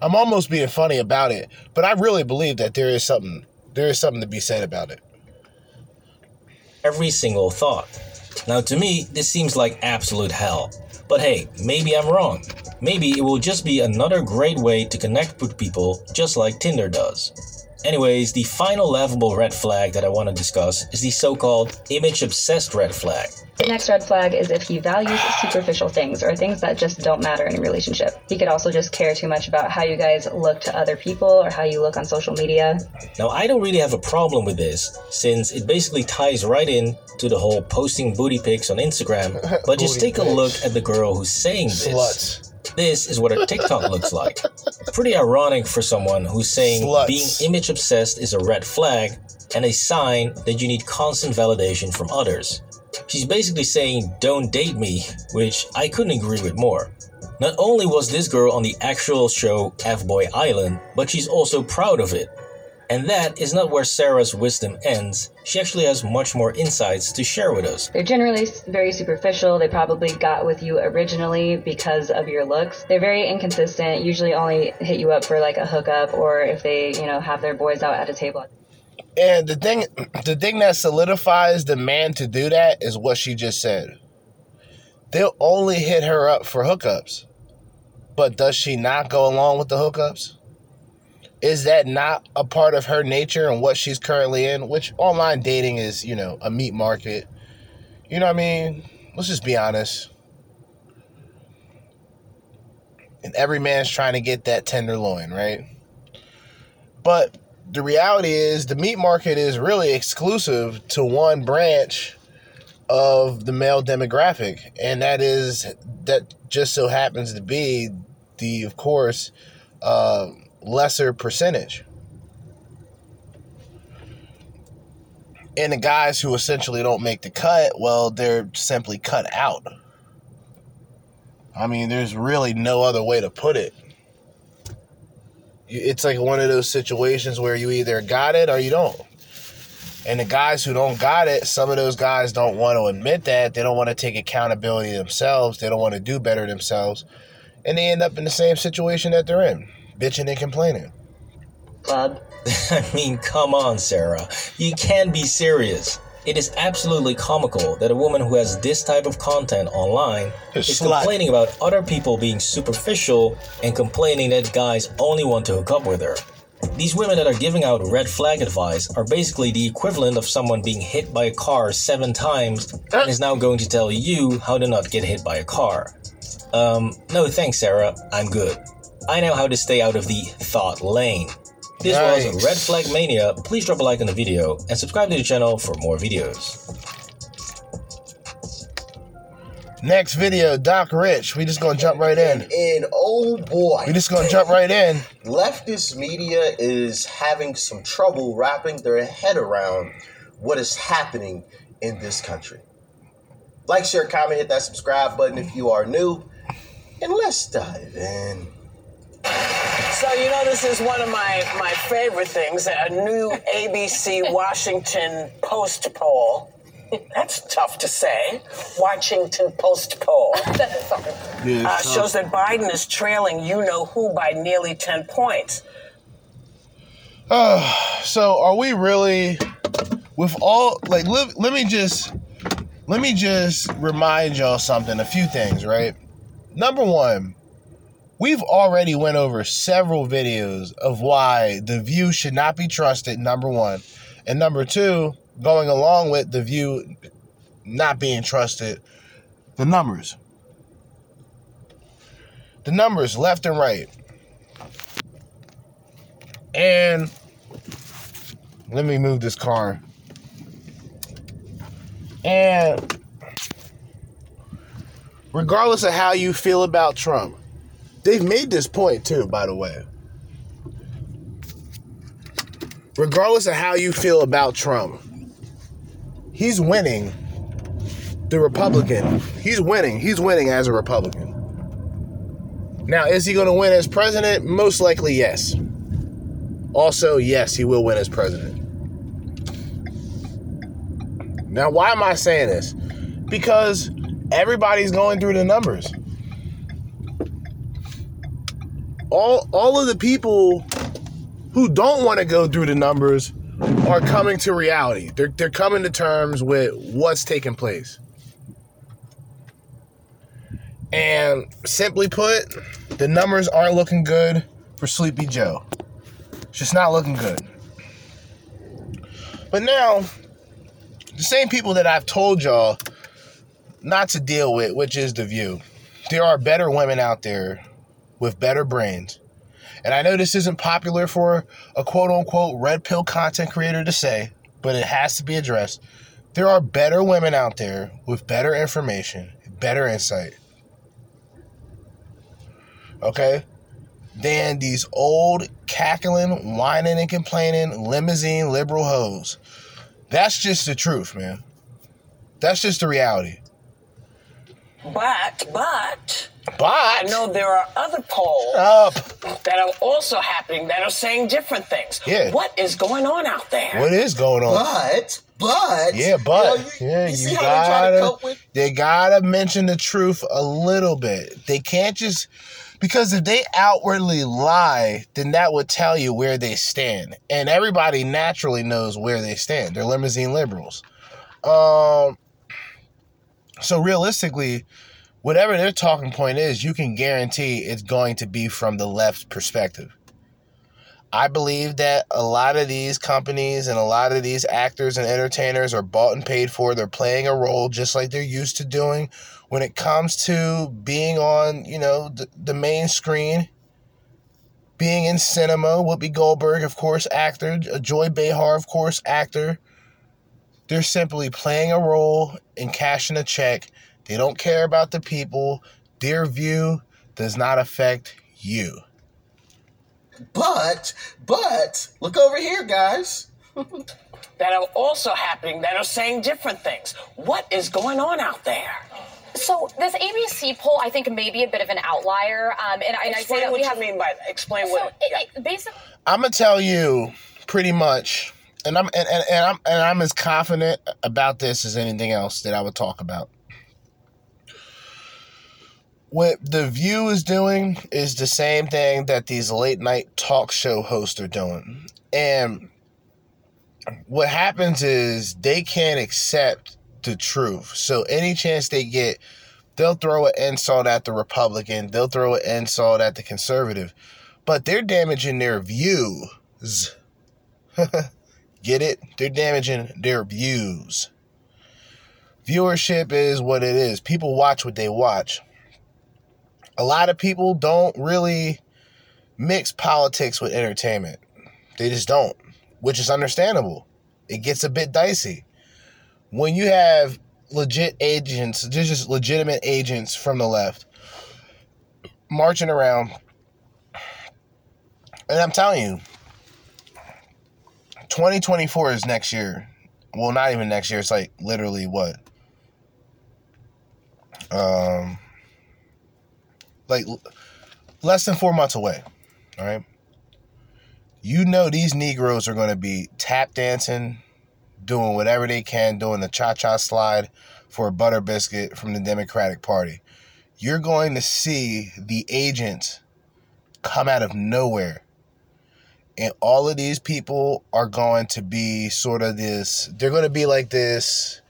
I'm almost being funny about it, but I really believe that there is something there is something to be said about it. Every single thought. Now, to me, this seems like absolute hell. But hey, maybe I'm wrong. Maybe it will just be another great way to connect with people, just like Tinder does. Anyways, the final laughable red flag that I want to discuss is the so called image obsessed red flag. The next red flag is if he values superficial things or things that just don't matter in a relationship. He could also just care too much about how you guys look to other people or how you look on social media. Now, I don't really have a problem with this, since it basically ties right in to the whole posting booty pics on Instagram. But just Booty take a look at the girl who's saying this. Sluts. This is what a TikTok looks like. Pretty ironic for someone who's saying Sluts. being image obsessed is a red flag and a sign that you need constant validation from others. She's basically saying, don't date me, which I couldn't agree with more. Not only was this girl on the actual show F Boy Island, but she's also proud of it. And that is not where Sarah's wisdom ends. She actually has much more insights to share with us. They're generally very superficial. They probably got with you originally because of your looks. They're very inconsistent, usually only hit you up for like a hookup or if they, you know, have their boys out at a table. And the thing the thing that solidifies the man to do that is what she just said. They'll only hit her up for hookups. But does she not go along with the hookups? Is that not a part of her nature and what she's currently in? Which online dating is, you know, a meat market. You know what I mean? Let's just be honest. And every man's trying to get that tenderloin, right? But the reality is the meat market is really exclusive to one branch of the male demographic and that is that just so happens to be the of course uh, lesser percentage and the guys who essentially don't make the cut well they're simply cut out i mean there's really no other way to put it it's like one of those situations where you either got it or you don't. And the guys who don't got it, some of those guys don't want to admit that. They don't want to take accountability themselves. They don't want to do better themselves. And they end up in the same situation that they're in, bitching and complaining. Club. I mean, come on, Sarah. You can't be serious. It is absolutely comical that a woman who has this type of content online is Slut. complaining about other people being superficial and complaining that guys only want to hook up with her. These women that are giving out red flag advice are basically the equivalent of someone being hit by a car seven times and is now going to tell you how to not get hit by a car. Um, no thanks, Sarah. I'm good. I know how to stay out of the thought lane. This was Red Flag Mania. Please drop a like on the video and subscribe to the channel for more videos. Next video, Doc Rich. We just gonna jump right in. And oh boy. We just gonna jump right in. Leftist media is having some trouble wrapping their head around what is happening in this country. Like, share, comment, hit that subscribe button if you are new. And let's dive in. So you know this is one of my my favorite things, a new ABC Washington Post poll. That's tough to say. Washington Post poll Yeah, uh, shows that Biden is trailing you know who by nearly 10 points. Uh, so are we really with all like let, let me just let me just remind y'all something a few things right number one we've already went over several videos of why the view should not be trusted number one. And number two going along with the view not being trusted the numbers. The numbers left and right. And let me move this car. And regardless of how you feel about Trump, they've made this point too, by the way. Regardless of how you feel about Trump, he's winning the Republican. He's winning. He's winning as a Republican. Now, is he going to win as president? Most likely, yes. Also, yes, he will win as president. Now, why am I saying this? Because everybody's going through the numbers. All all of the people who don't want to go through the numbers are coming to reality. They're they're coming to terms with what's taking place. And simply put, the numbers aren't looking good for Sleepy Joe. It's just not looking good. But now, the same people that I've told y'all not to deal with, which is the view, there are better women out there with better brains. And I know this isn't popular for a quote unquote red pill content creator to say, but it has to be addressed. There are better women out there with better information, better insight. Okay? Than these old, cackling, whining, and complaining limousine liberal hoes. That's just the truth, man. That's just the reality. But, but, but I know there are other polls Up. that are also happening that are saying different things. Yeah. What is going on out there? What is going on? But, but, Yeah, but you know, you- yeah, you you, see how they try to gotta cope with- they gotta mention the truth a little bit. They can't just because if they outwardly lie, then that would tell you where they stand, and everybody naturally knows where they stand. They're limousine liberals. Um, so realistically, whatever their talking point is, you can guarantee it's going to be from the left perspective. I believe that a lot of these companies and a lot of these actors and entertainers are bought and paid for. They're playing a role just like they're used to doing when it comes to being on, you know, the, the main screen, being in cinema. Whoopi Goldberg, of course, actor. Joy Behar, of course, actor. They're simply playing a role and cashing a check. They don't care about the people. Their view does not affect you. But, but, look over here, guys. that are also happening that are saying different things. What is going on out there? So this ABC poll, I think, may be a bit of an outlier. Um, and, and I say Explain that what we you have. mean by that. explain so what. it, it, basically, I'm gonna tell you pretty much, and I'm and, and, and I'm and I'm as confident about this as anything else that I would talk about. What the View is doing is the same thing that these late night talk show hosts are doing, and what happens is they can't accept the truth. So any chance they get, they'll throw an insult at the Republican, they'll throw an insult at the conservative, but they're damaging their views. Get it? They're damaging their views. Viewership is what it is. People watch what they watch. A lot of people don't really mix politics with entertainment. They just don't, which is understandable. It gets a bit dicey. When you have legit agents, just legitimate agents from the left marching around. And I'm telling you, 2024 is next year. Well, not even next year. It's like literally what? Um, like less than four months away. All right. You know these Negroes are going to be tap dancing, doing whatever they can, doing the cha cha slide for a butter biscuit from the Democratic Party. You're going to see the agents come out of nowhere. And all of these people are going to be sort of this, they're going to be like this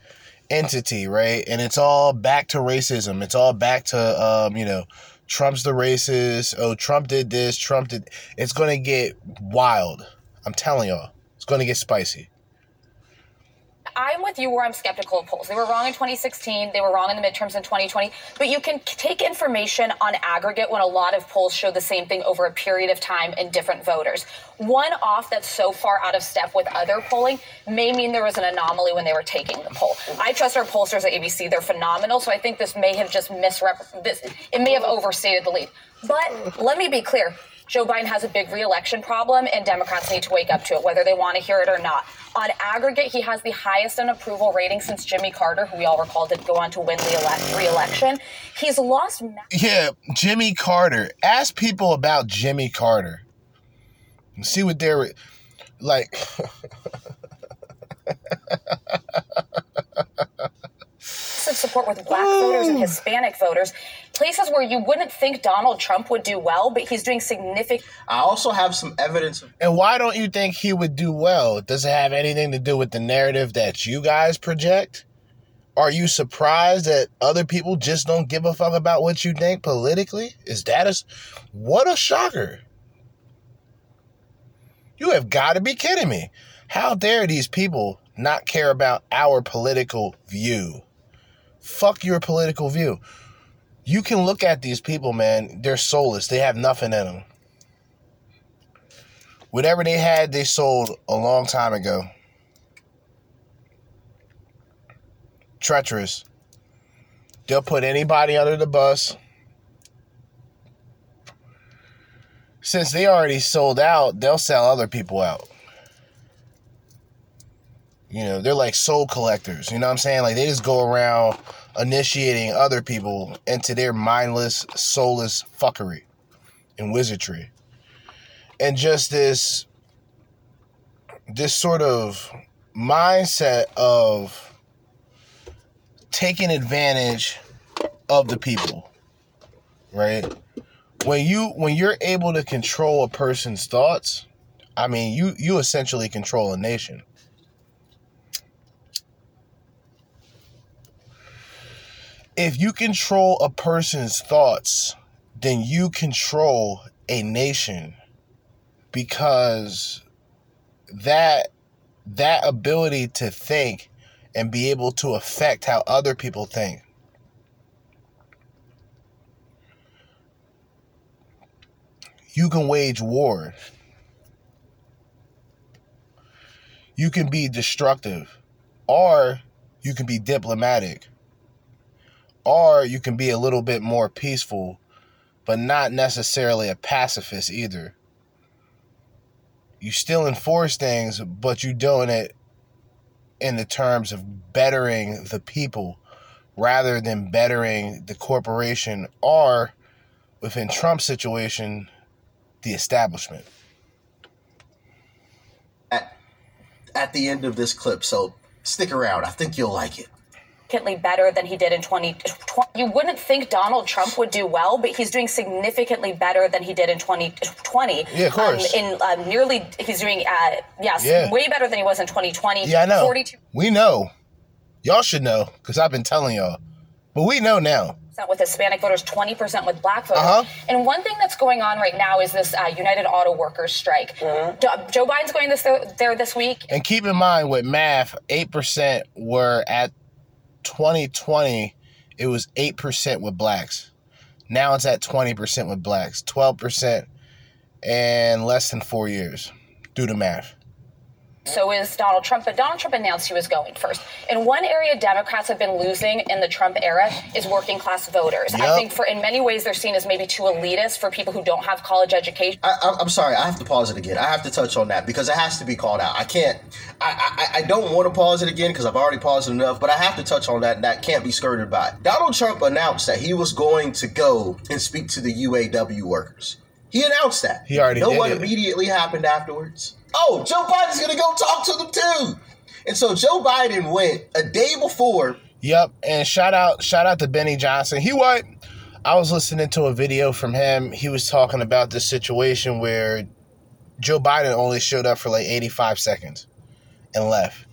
entity, right? And it's all back to racism. It's all back to, um, you know, Trump's the racist. Oh, Trump did this. Trump did. It's going to get wild. I'm telling y'all. It's going to get spicy. I'm with you where I'm skeptical of polls. They were wrong in 2016. They were wrong in the midterms in 2020. But you can take information on aggregate when a lot of polls show the same thing over a period of time in different voters. One off that's so far out of step with other polling may mean there was an anomaly when they were taking the poll. I trust our pollsters at ABC. They're phenomenal. So I think this may have just misrepresented. It may have overstated the lead. But let me be clear. Joe Biden has a big reelection problem, and Democrats need to wake up to it, whether they want to hear it or not. On aggregate, he has the highest approval rating since Jimmy Carter, who we all recall did go on to win the reelection. He's lost. Yeah, Jimmy Carter. Ask people about Jimmy Carter. See what they're like. support with black voters and Hispanic voters, places where you wouldn't think Donald Trump would do well, but he's doing significant. I also have some evidence. And why don't you think he would do well? Does it have anything to do with the narrative that you guys project? Are you surprised that other people just don't give a fuck about what you think politically? Is that a what a shocker? You have got to be kidding me. How dare these people not care about our political view? Fuck your political view. You can look at these people, man. They're soulless. They have nothing in them. Whatever they had, they sold a long time ago. Treacherous. They'll put anybody under the bus. Since they already sold out, they'll sell other people out. You know, they're like soul collectors. You know what I'm saying? Like they just go around initiating other people into their mindless, soulless fuckery and wizardry. And just this this sort of mindset of taking advantage of the people. Right? When you when you're able to control a person's thoughts, I mean you you essentially control a nation. If you control a person's thoughts, then you control a nation because that that ability to think and be able to affect how other people think. You can wage war. You can be destructive or you can be diplomatic or you can be a little bit more peaceful, but not necessarily a pacifist either. You still enforce things, but you're doing it in the terms of bettering the people rather than bettering the corporation or, within Trump's situation, the establishment. At, at the end of this clip, so stick around. I think you'll like it significantly better than he did in 2020. You wouldn't think Donald Trump would do well, but he's doing significantly better than he did in 2020. Yeah, of course. Um, in uh, nearly, he's doing, uh, yes, Yeah. way better than he was in 2020. Yeah, I know. 42 We know. Y'all should know because I've been telling y'all. But we know now. with Hispanic voters, 20% with black voters. Uh-huh. And one thing that's going on right now is this uh, United Auto Workers strike. Mm-hmm. Do- Joe Biden's going this there this week. And keep in mind with math, 8% were at 2020, it was 8% with blacks. Now it's at 20% with blacks, 12% and less than four years. Do the math. So is Donald Trump, but Donald Trump announced he was going first. And one area Democrats have been losing in the Trump era is working class voters. I think for in many ways they're seen as maybe too elitist for people who don't have college education. I, I- I'm sorry, I have to pause it again. I have to touch on that because it has to be called out. I can't. I I, I don't want to pause it again because I've already paused it enough, but I have to touch on that. and That can't be skirted by. Donald Trump announced that he was going to go and speak to the UAW workers. He announced that. He already know did what it. immediately happened afterwards? Oh, Joe Biden's gonna go talk to them too. And so Joe Biden went a day before. Yep, and shout out shout out to Benny Johnson. He what? I was listening to a video from him. He was talking about this situation where Joe Biden only showed up for like 85 seconds and left.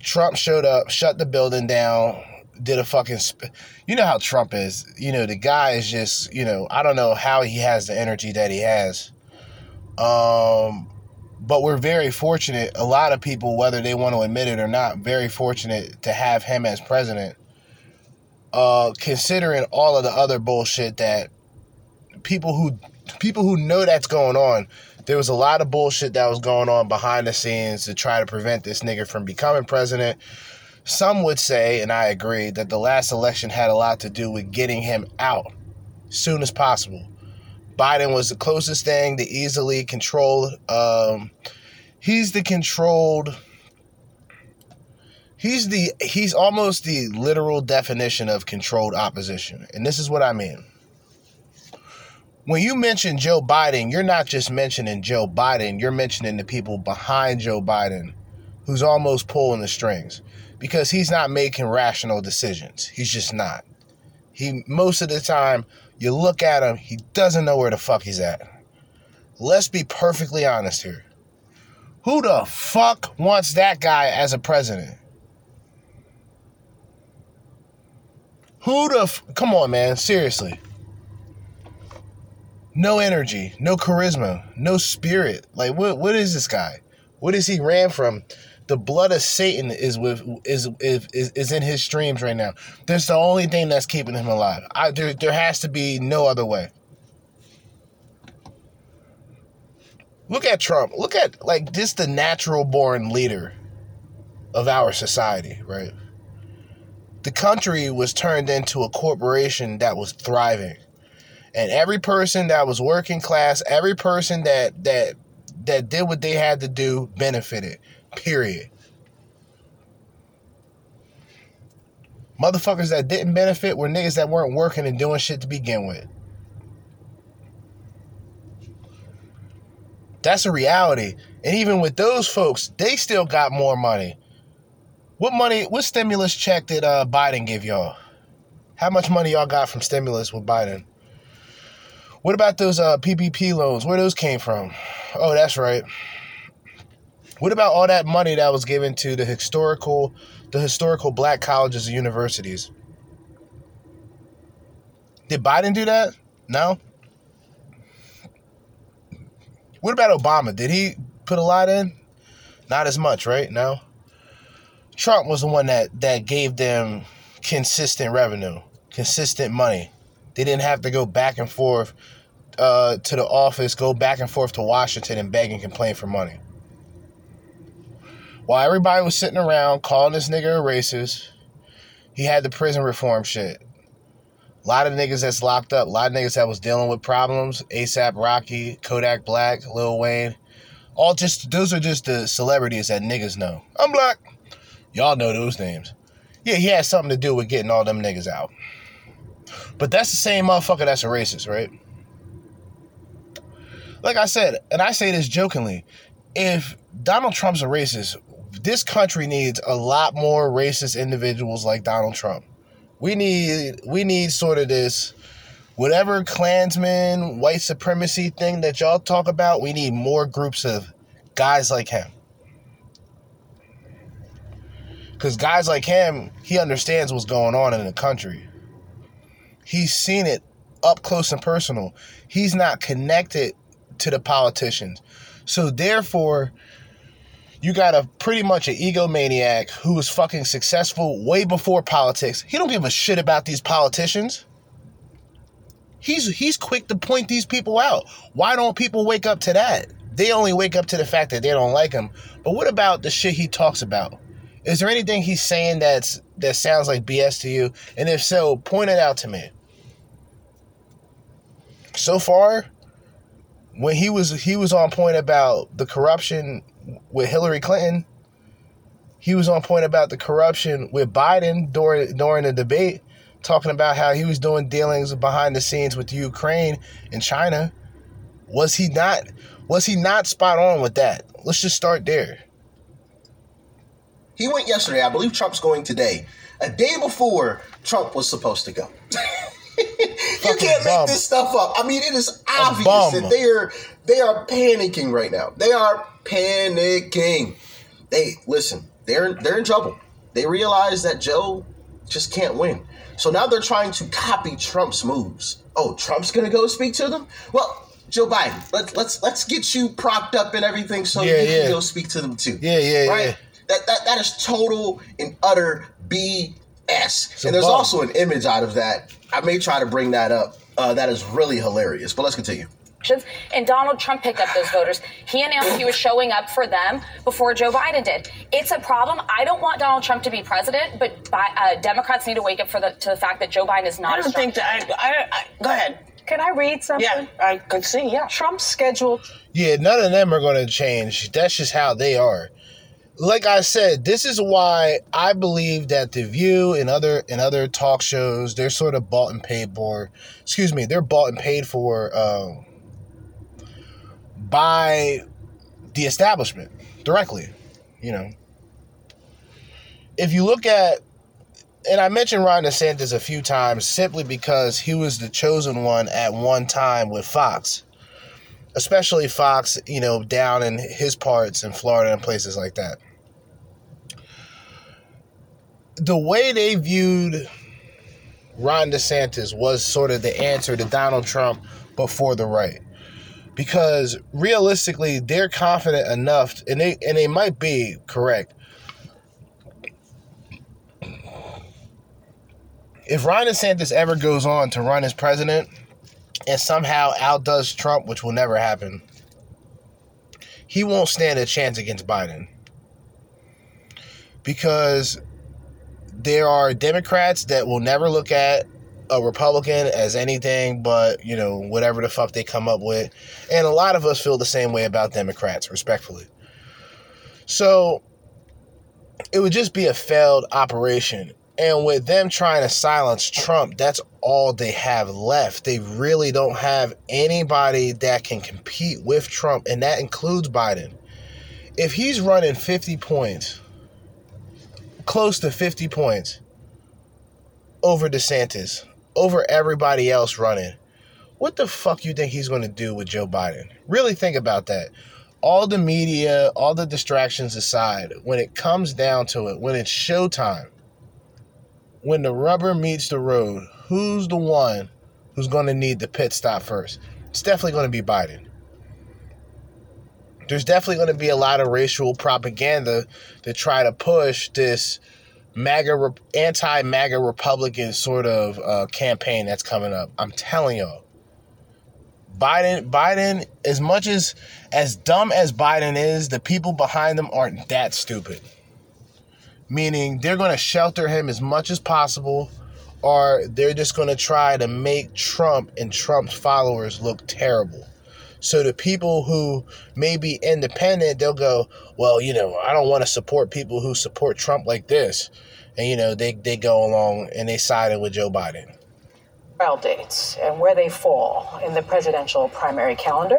Trump showed up, shut the building down, did a fucking sp- You know how Trump is. You know, the guy is just, you know, I don't know how he has the energy that he has. Um but we're very fortunate a lot of people whether they want to admit it or not very fortunate to have him as president. Uh considering all of the other bullshit that people who people who know that's going on there was a lot of bullshit that was going on behind the scenes to try to prevent this nigga from becoming president. Some would say and i agree that the last election had a lot to do with getting him out as soon as possible Biden was the closest thing to easily controlled. Um, he's the controlled. He's the he's almost the literal definition of controlled opposition, and this is what I mean. When you mention Joe Biden, you're not just mentioning Joe Biden. You're mentioning the people behind Joe Biden, who's almost pulling the strings, because he's not making rational decisions. He's just not. He most of the time you look at him, he doesn't know where the fuck he's at. Let's be perfectly honest here. Who the fuck wants that guy as a president? Who the f- come on, man? Seriously. No energy, no charisma, no spirit. Like what? What is this guy? What is he ran from? The blood of Satan is with is is is, in his streams right now. That's the only thing that's keeping him alive. I, there there has to be no other way. Look at Trump. Look at like this the natural born leader of our society, right? The country was turned into a corporation that was thriving. And every person that was working class, every person that that that did what they had to do benefited. Period. Motherfuckers that didn't benefit were niggas that weren't working and doing shit to begin with. That's a reality. And even with those folks, they still got more money. What money, what stimulus check did uh, Biden give y'all? How much money y'all got from stimulus with Biden? What about those uh, PPP loans? Where those came from? Oh, that's right. What about all that money that was given to the historical, the historical black colleges and universities? Did Biden do that? No. What about Obama? Did he put a lot in? Not as much, right? No. Trump was the one that that gave them consistent revenue, consistent money. They didn't have to go back and forth uh, to the office, go back and forth to Washington and beg and complain for money. While everybody was sitting around calling this nigga a racist, he had the prison reform shit. A lot of niggas that's locked up, a lot of niggas that was dealing with problems, ASAP Rocky, Kodak Black, Lil Wayne. All just those are just the celebrities that niggas know. I'm black. Y'all know those names. Yeah, he had something to do with getting all them niggas out. But that's the same motherfucker that's a racist, right? Like I said, and I say this jokingly, if Donald Trump's a racist, this country needs a lot more racist individuals like Donald Trump. We need we need sort of this whatever Klansman, white supremacy thing that y'all talk about, we need more groups of guys like him. Because guys like him, he understands what's going on in the country. He's seen it up close and personal. He's not connected to the politicians. So therefore, you got a pretty much an egomaniac who was fucking successful way before politics. He don't give a shit about these politicians. He's he's quick to point these people out. Why don't people wake up to that? they only wake up to the fact that they don't like him. But what about the shit he talks about? Is there anything he's saying that's that sounds like BS to you? And if so, point it out to me. So far, when he was he was on point about the corruption with Hillary Clinton, he was on point about the corruption with Biden during during the debate, talking about how he was doing dealings behind the scenes with Ukraine and China. Was he not was he not spot on with that? Let's just start there. He went yesterday. I believe Trump's going today. A day before Trump was supposed to go. you can't bum. make this stuff up. I mean, it is obvious that they are they are panicking right now. They are panicking. They listen. They're they're in trouble. They realize that Joe just can't win. So now they're trying to copy Trump's moves. Oh, Trump's gonna go speak to them. Well, Joe Biden, let's let's let's get you propped up and everything so Yeah, you yeah. can go speak to them too. Yeah, yeah, right? yeah. That that that is total and utter BS. and there's bum. also an image out of that. I may try to bring that up. Uh, that is really hilarious. But let's continue. Elections, and Donald Trump picked up those voters. He announced he was showing up for them before Joe Biden did. It's a problem. I don't want Donald Trump to be president, but uh, Democrats need to wake up for the to the fact that Joe Biden is not. I a don't think that. I, I, I, go ahead. Can I read something? Yeah, I can see. Yeah. Trump's schedule. Yeah, none of them are going to change. That's just how they are. Like I said, this is why I believe that the View and other and other talk shows they're sort of bought and paid for. Excuse me, they're bought and paid for um, by the establishment directly. You know, if you look at and I mentioned Ron DeSantis a few times simply because he was the chosen one at one time with Fox especially Fox, you know, down in his parts in Florida and places like that. The way they viewed Ron DeSantis was sort of the answer to Donald Trump before the right. Because realistically, they're confident enough, and they and they might be correct. If Ron DeSantis ever goes on to run as president, and somehow outdoes Trump, which will never happen, he won't stand a chance against Biden. Because there are Democrats that will never look at a Republican as anything but, you know, whatever the fuck they come up with. And a lot of us feel the same way about Democrats, respectfully. So it would just be a failed operation. And with them trying to silence Trump, that's all they have left. They really don't have anybody that can compete with Trump, and that includes Biden. If he's running 50 points, close to 50 points over DeSantis, over everybody else running, what the fuck you think he's going to do with Joe Biden? Really think about that. All the media, all the distractions aside, when it comes down to it, when it's showtime, when the rubber meets the road, who's the one who's going to need the pit stop first? It's definitely going to be Biden. There's definitely going to be a lot of racial propaganda to try to push this MAGA, anti MAGA Republican sort of uh, campaign that's coming up. I'm telling y'all. Biden, Biden, as much as as dumb as Biden is, the people behind them aren't that stupid meaning they're going to shelter him as much as possible or they're just going to try to make Trump and Trump's followers look terrible. So the people who may be independent, they'll go, well, you know, I don't want to support people who support Trump like this. And, you know, they, they go along and they sided with Joe Biden. trial dates and where they fall in the presidential primary calendar.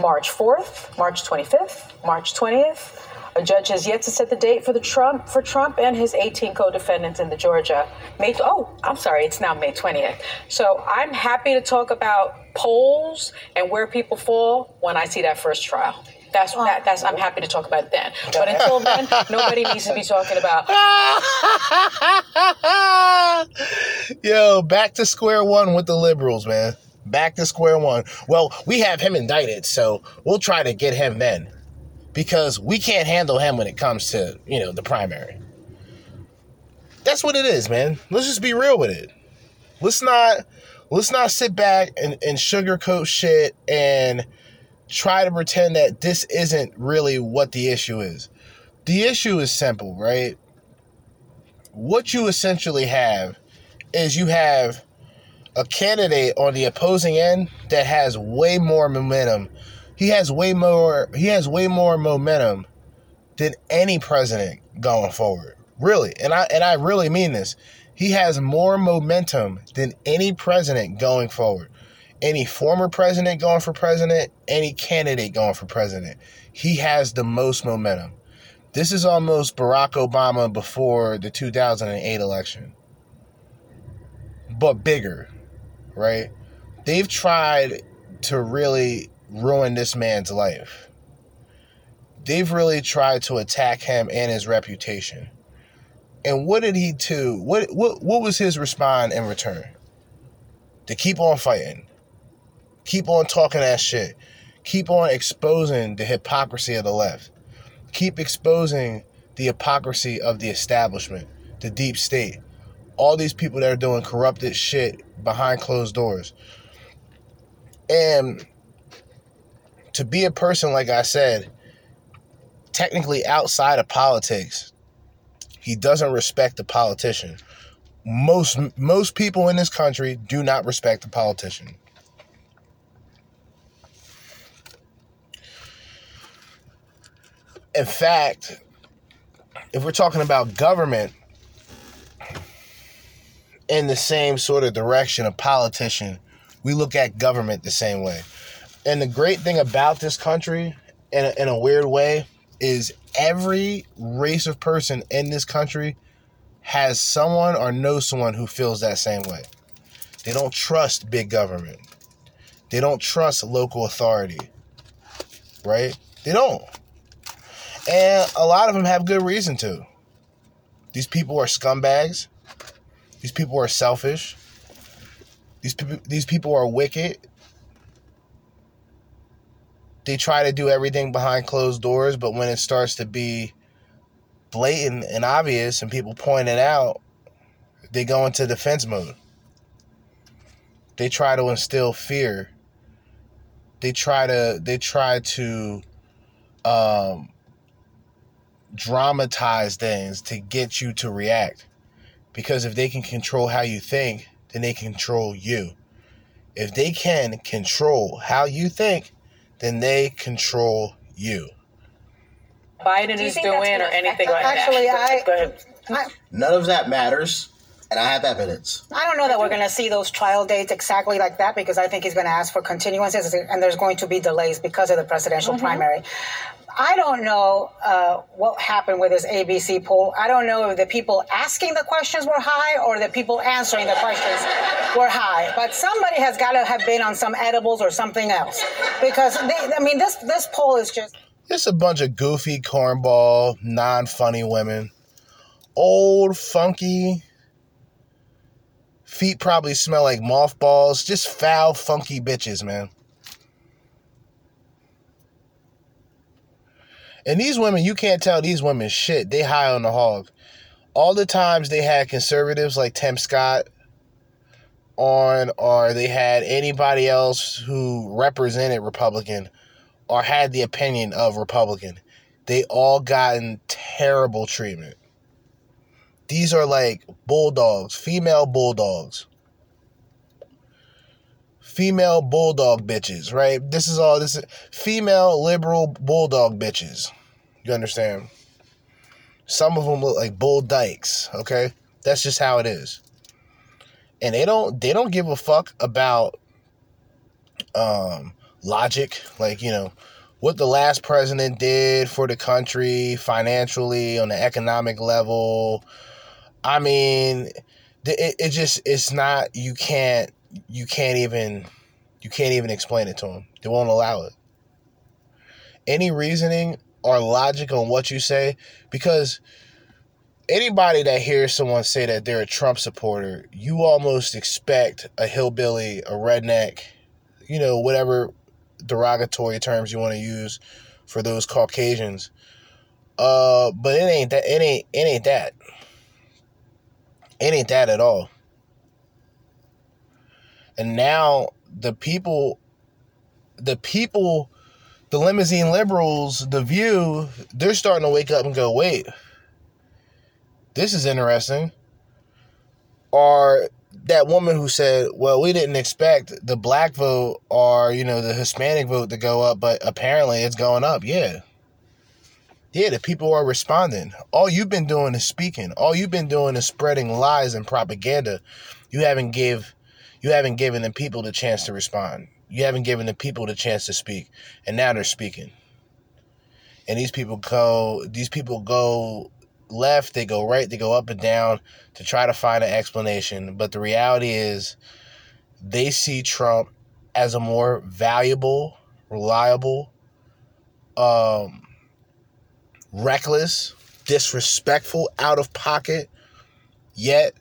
March 4th, March 25th, March 20th. A judge has yet to set the date for the Trump for Trump and his 18 co-defendants in the Georgia. May oh, I'm sorry, it's now May 20th. So I'm happy to talk about polls and where people fall when I see that first trial. That's oh. that, that's I'm happy to talk about then. But until then, nobody needs to be talking about Yo, back to square one with the liberals, man. Back to square one. Well, we have him indicted, so we'll try to get him then. Because we can't handle him when it comes to, you know, the primary. That's what it is, man. Let's just be real with it. Let's not let's not sit back and, and sugarcoat shit and try to pretend that this isn't really what the issue is. The issue is simple, right? What you essentially have is you have a candidate on the opposing end that has way more momentum. He has way more he has way more momentum than any president going forward. Really. And I and I really mean this. He has more momentum than any president going forward. Any former president going for president, any candidate going for president. He has the most momentum. This is almost Barack Obama before the 2008 election. But bigger, right? They've tried to really ruin this man's life. They've really tried to attack him and his reputation. And what did he do? What what what was his response in return? To keep on fighting. Keep on talking that shit. Keep on exposing the hypocrisy of the left. Keep exposing the hypocrisy of the establishment, the deep state. All these people that are doing corrupted shit behind closed doors. And to be a person, like I said, technically outside of politics, he doesn't respect the politician. Most most people in this country do not respect the politician. In fact, if we're talking about government in the same sort of direction of politician, we look at government the same way. And the great thing about this country, in a, in a weird way, is every race of person in this country has someone or knows someone who feels that same way. They don't trust big government. They don't trust local authority. Right? They don't. And a lot of them have good reason to. These people are scumbags. These people are selfish. These people these people are wicked they try to do everything behind closed doors, but when it starts to be blatant and obvious and people point it out, they go into defense mode. They try to instill fear. They try to they try to um, dramatize things to get you to react. Because if they can control how you think, then they control you. If they can control how you think, then they control you. Biden is doing or anything like Actually, that. I- I, None of that matters, and I have evidence. I don't know that we're going to see those trial dates exactly like that because I think he's going to ask for continuances and there's going to be delays because of the presidential primary. I don't know uh, what happened with this ABC poll. I don't know if the people asking the questions were high or the people answering the questions were high. But somebody has got to have been on some edibles or something else because they, I mean this this poll is just It's a bunch of goofy, cornball, non funny women. Old, funky. Feet probably smell like mothballs. Just foul, funky bitches, man. And these women, you can't tell these women shit. They high on the hog. All the times they had conservatives like Tim Scott on, or they had anybody else who represented Republican or had the opinion of Republican, they all gotten terrible treatment. These are like bulldogs, female bulldogs. Female bulldog bitches, right? This is all this is female liberal bulldog bitches. You understand? Some of them look like bull dykes, okay? That's just how it is. And they don't they don't give a fuck about um logic, like, you know, what the last president did for the country financially on the economic level. I mean, it, it just it's not you can't you can't even you can't even explain it to them. They won't allow it. Any reasoning or logic on what you say because anybody that hears someone say that they're a Trump supporter, you almost expect a hillbilly, a redneck, you know, whatever derogatory terms you want to use for those Caucasians. Uh, but it ain't that. It ain't. It ain't that. It ain't that at all. And now the people, the people the limousine liberals, the view, they're starting to wake up and go, wait, this is interesting. Or that woman who said, well, we didn't expect the black vote or, you know, the Hispanic vote to go up, but apparently it's going up. Yeah. Yeah, the people are responding. All you've been doing is speaking. All you've been doing is spreading lies and propaganda. You haven't give you haven't given the people the chance to respond. You haven't given the people the chance to speak. And now they're speaking. And these people go these people go left, they go right, they go up and down to try to find an explanation. But the reality is they see Trump as a more valuable, reliable, um, reckless, disrespectful, out of pocket, yet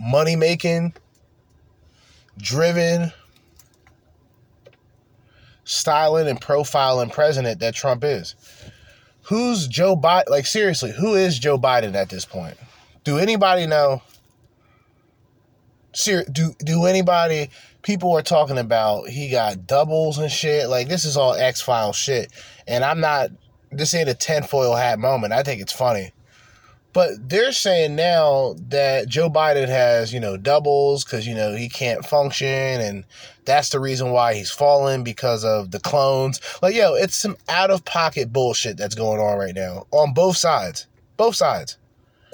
money making, driven, styling, and profiling president that Trump is. Who's Joe Biden? Like, seriously, who is Joe Biden at this point? Do anybody know? Ser- do do anybody people are talking about he got doubles and shit like this is all x-file shit and i'm not this ain't a tinfoil hat moment i think it's funny but they're saying now that joe biden has you know doubles because you know he can't function and that's the reason why he's falling because of the clones like yo it's some out of pocket bullshit that's going on right now on both sides both sides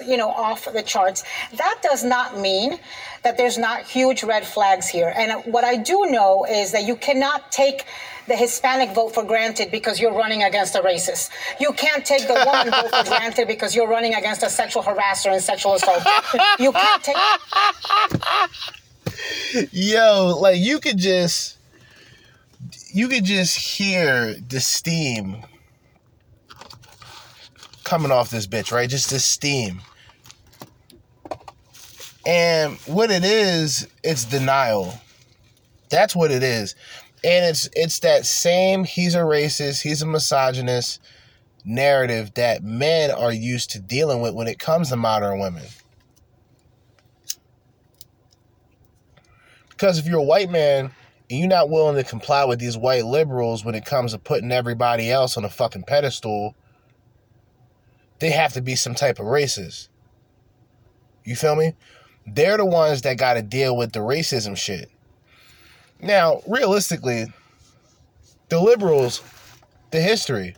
you know, off the charts. That does not mean that there's not huge red flags here. And what I do know is that you cannot take the Hispanic vote for granted because you're running against a racist. You can't take the woman vote for granted because you're running against a sexual harasser and sexual assault. You can't take. Yo, like you could just you could just hear the steam coming off this bitch, right? Just the steam. And what it is, it's denial. That's what it is. And it's it's that same he's a racist, he's a misogynist narrative that men are used to dealing with when it comes to modern women. Because if you're a white man and you're not willing to comply with these white liberals when it comes to putting everybody else on a fucking pedestal, they have to be some type of racist. You feel me? They're the ones that got to deal with the racism shit. Now, realistically, the liberals, the history,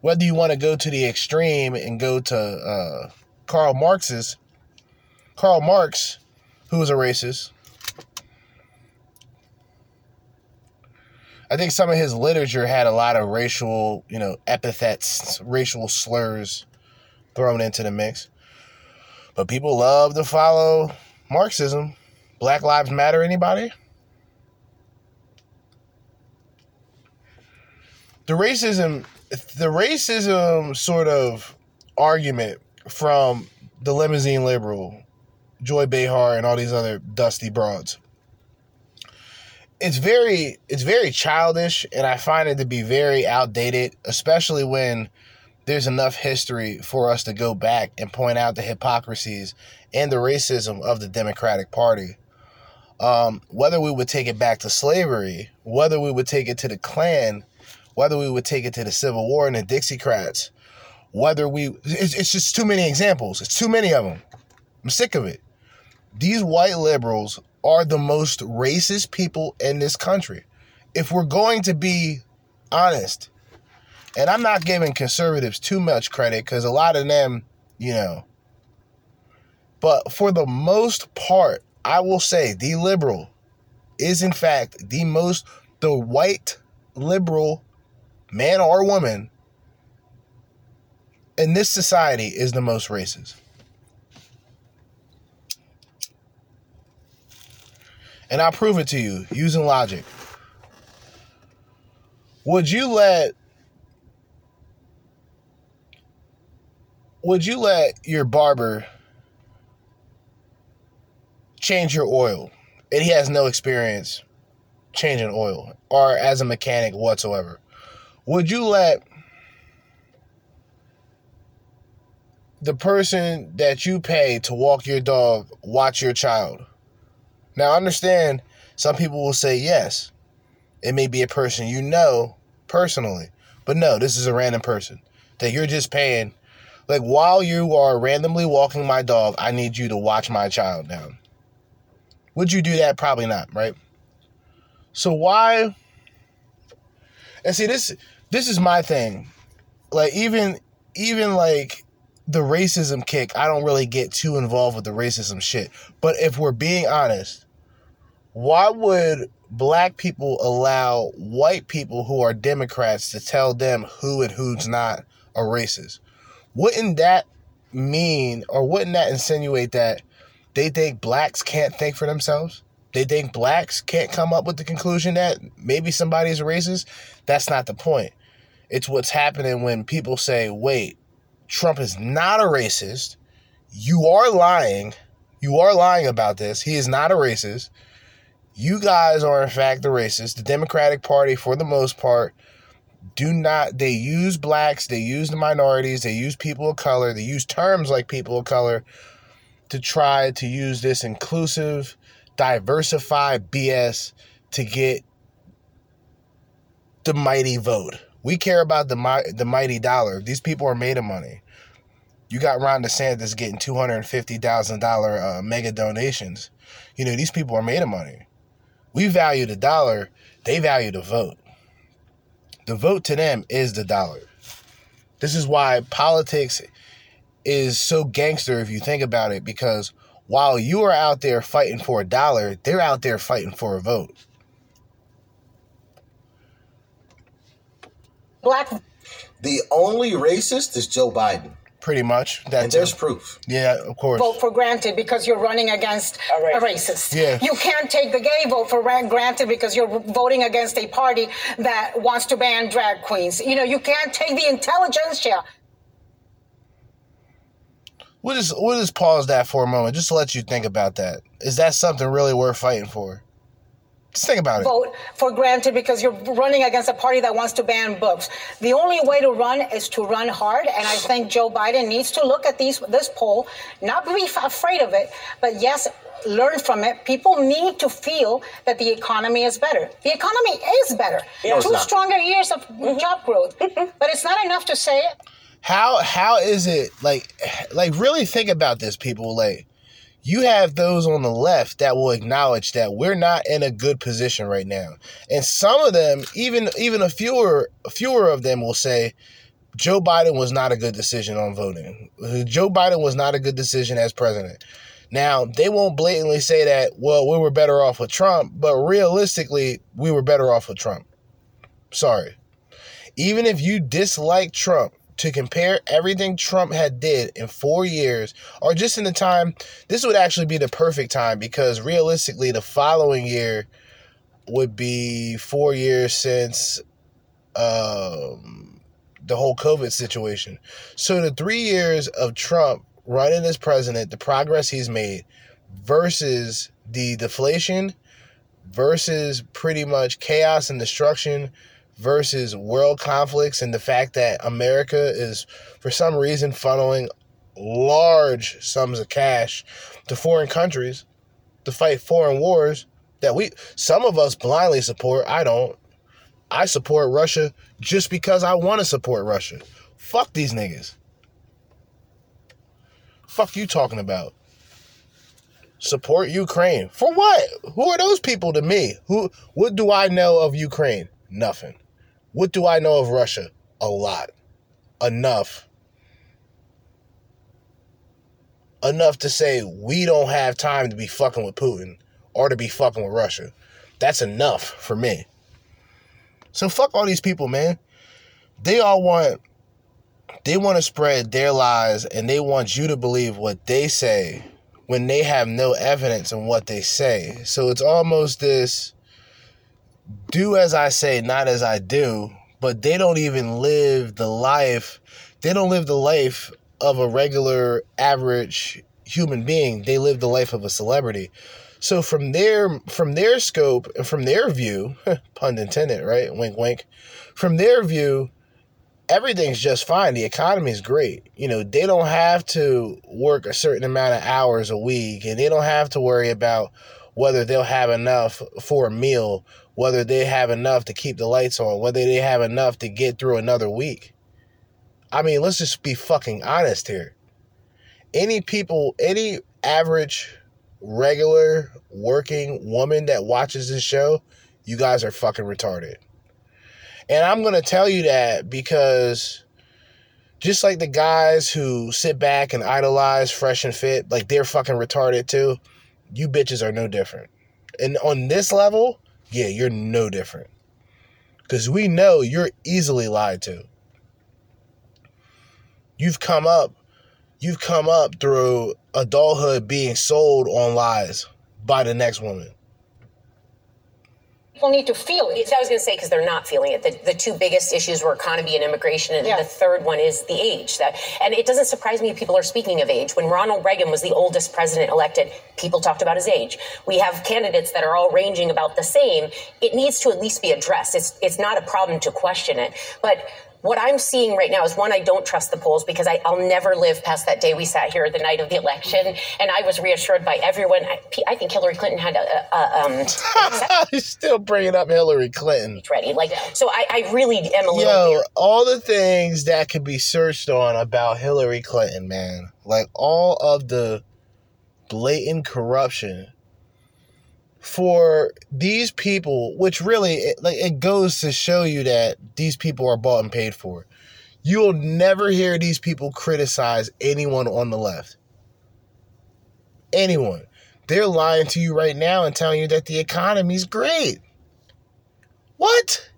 whether you want to go to the extreme and go to uh, Karl Marx's, Karl Marx, who was a racist, I think some of his literature had a lot of racial, you know, epithets, racial slurs thrown into the mix. But people love to follow Marxism. Black Lives Matter, anybody? The racism, the racism sort of argument from the limousine liberal, Joy Behar, and all these other dusty broads it's very it's very childish and I find it to be very outdated, especially when there's enough history for us to go back and point out the hypocrisies and the racism of the Democratic Party. Um, whether we would take it back to slavery, whether we would take it to the Klan, whether we would take it to the Civil War and the Dixiecrats, whether we, it's, it's just too many examples. It's too many of them. I'm sick of it. These white liberals are the most racist people in this country. If we're going to be honest, and I'm not giving conservatives too much credit because a lot of them, you know, but for the most part, I will say the liberal is in fact the most, the white liberal man or woman in this society is the most racist. And I'll prove it to you using logic. Would you let would you let your barber change your oil and he has no experience changing oil or as a mechanic whatsoever would you let the person that you pay to walk your dog watch your child Now, understand some people will say yes. It may be a person you know personally, but no, this is a random person that you're just paying. Like, while you are randomly walking my dog, I need you to watch my child down. Would you do that? Probably not, right? So, why? And see, this this is my thing. Like, even even like the racism kick, I don't really get too involved with the racism shit. But if we're being honest, why would black people allow white people who are Democrats to tell them who and who's not a racist? Wouldn't that mean, or wouldn't that insinuate that they think blacks can't think for themselves? They think blacks can't come up with the conclusion that maybe somebody's a racist? That's not the point. It's what's happening when people say, wait, Trump is not a racist. You are lying. You are lying about this. He is not a racist. You guys are, in fact, the racist. The Democratic Party, for the most part, do not, they use blacks, they use the minorities, they use people of color, they use terms like people of color to try to use this inclusive, diversified BS to get the mighty vote. We care about the the mighty dollar. These people are made of money. You got Ron DeSantis getting two hundred and fifty thousand uh, mega donations. You know these people are made of money. We value the dollar. They value the vote. The vote to them is the dollar. This is why politics is so gangster if you think about it. Because while you are out there fighting for a dollar, they're out there fighting for a vote. black. The only racist is Joe Biden. Pretty much. That and there's proof. Yeah, of course. Vote for granted because you're running against a racist. A racist. Yeah. You can't take the gay vote for granted because you're voting against a party that wants to ban drag queens. You know, you can't take the intelligentsia. We'll just we'll just pause that for a moment, just to let you think about that. Is that something really worth fighting for? Just think about it. Vote for granted because you're running against a party that wants to ban books. The only way to run is to run hard, and I think Joe Biden needs to look at these this poll, not be afraid of it, but yes, learn from it. People need to feel that the economy is better. The economy is better. Yeah, Two stronger years of mm-hmm. job growth, but it's not enough to say it. How how is it like like really think about this, people like you have those on the left that will acknowledge that we're not in a good position right now. And some of them, even even a fewer fewer of them will say Joe Biden was not a good decision on voting. Joe Biden was not a good decision as president. Now, they won't blatantly say that, well, we were better off with Trump, but realistically, we were better off with Trump. Sorry. Even if you dislike Trump, to compare everything Trump had did in four years, or just in the time, this would actually be the perfect time because realistically, the following year would be four years since um, the whole COVID situation. So the three years of Trump running as president, the progress he's made, versus the deflation, versus pretty much chaos and destruction versus world conflicts and the fact that America is, for some reason, funneling large sums of cash to foreign countries to fight foreign wars that we, some of us blindly support. I don't. I support Russia just because I want to support Russia. Fuck these niggas. Fuck you talking about? Support Ukraine. For what? Who are those people to me? Who what do I know of Ukraine? Nothing. What do I know of Russia? A lot. Enough. Enough to say we don't have time to be fucking with Putin or to be fucking with Russia. That's enough for me. So fuck all these people, man. They all want they want to spread their lies and they want you to believe what they say when they have no evidence in what they say. So it's almost this do as I say, not as I do, but they don't even live the life. They don't live the life of a regular, average human being. They live the life of a celebrity. So from their from their scope and from their view, pun intended, right? Wink, wink. From their view, everything's just fine. The economy is great. You know, they don't have to work a certain amount of hours a week, and they don't have to worry about whether they'll have enough for a meal, whether they have enough to keep the lights on, whether they have enough to get through another week. I mean, let's just be fucking honest here. Any people, any average, regular, working woman that watches this show, you guys are fucking retarded. And I'm going to tell you that because just like the guys who sit back and idolize Fresh and Fit, like they're fucking retarded too, you bitches are no different. And on this level, yeah, you're no different. Because we know you're easily lied to. You've come up, you've come up through adulthood being sold on lies by the next woman people need to feel it. I was going to say because they're not feeling it. The, the two biggest issues were economy and immigration, and yeah. the third one is the age. That and it doesn't surprise me people are speaking of age. When Ronald Reagan was the oldest president elected, people talked about his age. We have candidates that are all ranging about the same. It needs to at least be addressed. It's it's not a problem to question it, but what I'm seeing right now is one, I don't trust the polls because I, will never live past that day we sat here the night of the election, and I was reassured by everyone. I, I think Hillary Clinton had a. a um, He's still bringing up Hillary Clinton. Ready, like so. I, I really am a little. Yo, weird. all the things that could be searched on about Hillary Clinton, man, like all of the blatant corruption for these people, which really it, like it goes to show you that these people are bought and paid for. You will never hear these people criticize anyone on the left. Anyone. They're lying to you right now and telling you that the economy's great. What?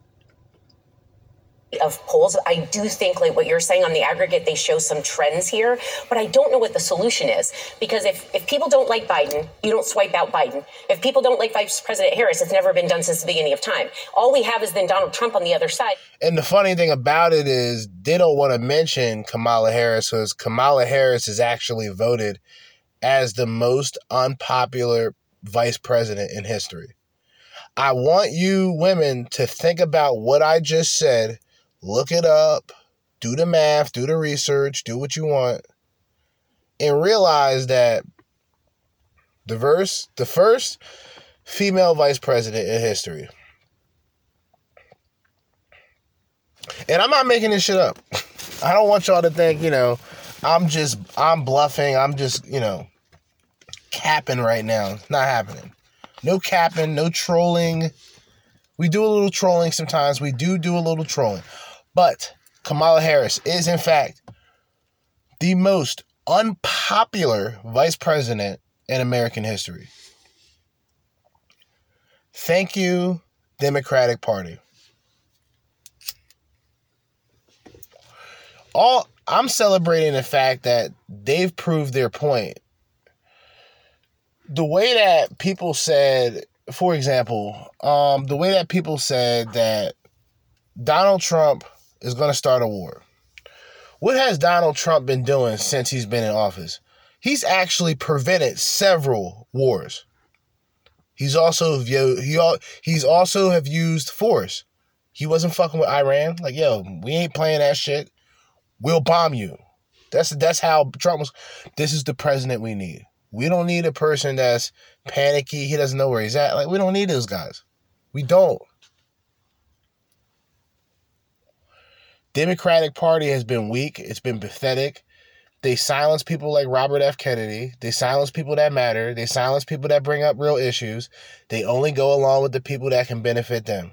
Of polls. I do think, like what you're saying on the aggregate, they show some trends here, but I don't know what the solution is. Because if, if people don't like Biden, you don't swipe out Biden. If people don't like Vice President Harris, it's never been done since the beginning of time. All we have is then Donald Trump on the other side. And the funny thing about it is, they don't want to mention Kamala Harris because Kamala Harris is actually voted as the most unpopular vice president in history. I want you women to think about what I just said look it up, do the math, do the research, do what you want, and realize that the verse, the first female vice president in history. And I'm not making this shit up. I don't want y'all to think, you know, I'm just I'm bluffing, I'm just, you know, capping right now. not happening. No capping, no trolling. We do a little trolling sometimes. We do do a little trolling. But Kamala Harris is, in fact, the most unpopular vice president in American history. Thank you, Democratic Party. All I'm celebrating the fact that they've proved their point. The way that people said, for example, um, the way that people said that Donald Trump is going to start a war. What has Donald Trump been doing since he's been in office? He's actually prevented several wars. He's also he he's also have used force. He wasn't fucking with Iran. Like, yo, we ain't playing that shit. We'll bomb you. That's that's how Trump was. This is the president we need. We don't need a person that's panicky. He doesn't know where he's at. Like, we don't need those guys. We don't. Democratic Party has been weak. It's been pathetic. They silence people like Robert F. Kennedy. They silence people that matter. They silence people that bring up real issues. They only go along with the people that can benefit them.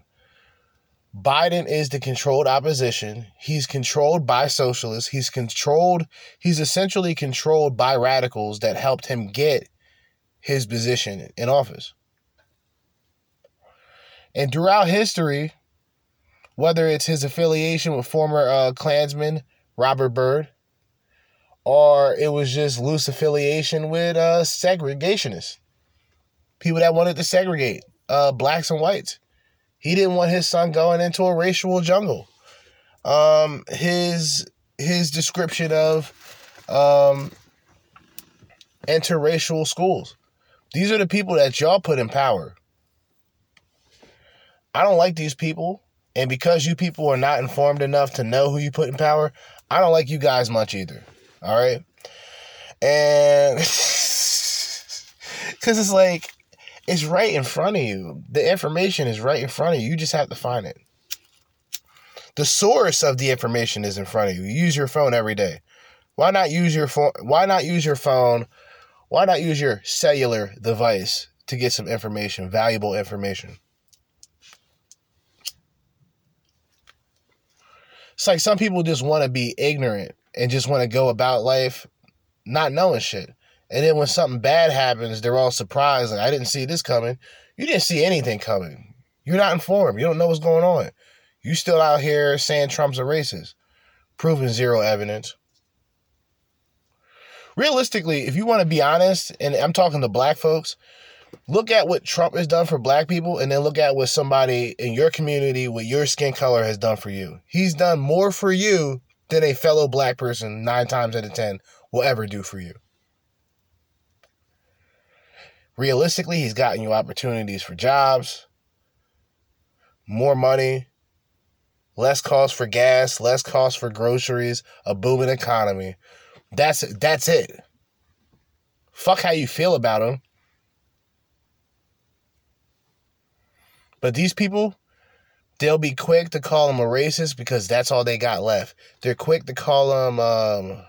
Biden is the controlled opposition. He's controlled by socialists. He's controlled, he's essentially controlled by radicals that helped him get his position in office. And throughout history, whether it's his affiliation with former uh, Klansman Robert Byrd, or it was just loose affiliation with uh, segregationists, people that wanted to segregate uh, blacks and whites. He didn't want his son going into a racial jungle. Um, his his description of um, interracial schools. These are the people that y'all put in power. I don't like these people. And because you people are not informed enough to know who you put in power, I don't like you guys much either. All right. And because it's like, It's right in front of you. The information is right in front of you. You just have to find it. The source of the information is in front of you. You use your phone every day. Why not use your phone? Why not use your phone? Why not use your cellular device to get some information, valuable information? It's like some people just want to be ignorant and just want to go about life not knowing shit. And then when something bad happens, they're all surprised. Like, I didn't see this coming. You didn't see anything coming. You're not informed. You don't know what's going on. You still out here saying Trump's a racist, proving zero evidence. Realistically, if you want to be honest, and I'm talking to black folks, look at what Trump has done for black people and then look at what somebody in your community with your skin color has done for you. He's done more for you than a fellow black person nine times out of 10 will ever do for you. Realistically, he's gotten you opportunities for jobs, more money, less cost for gas, less cost for groceries, a booming economy. That's that's it. Fuck how you feel about him. But these people, they'll be quick to call him a racist because that's all they got left. They're quick to call him um,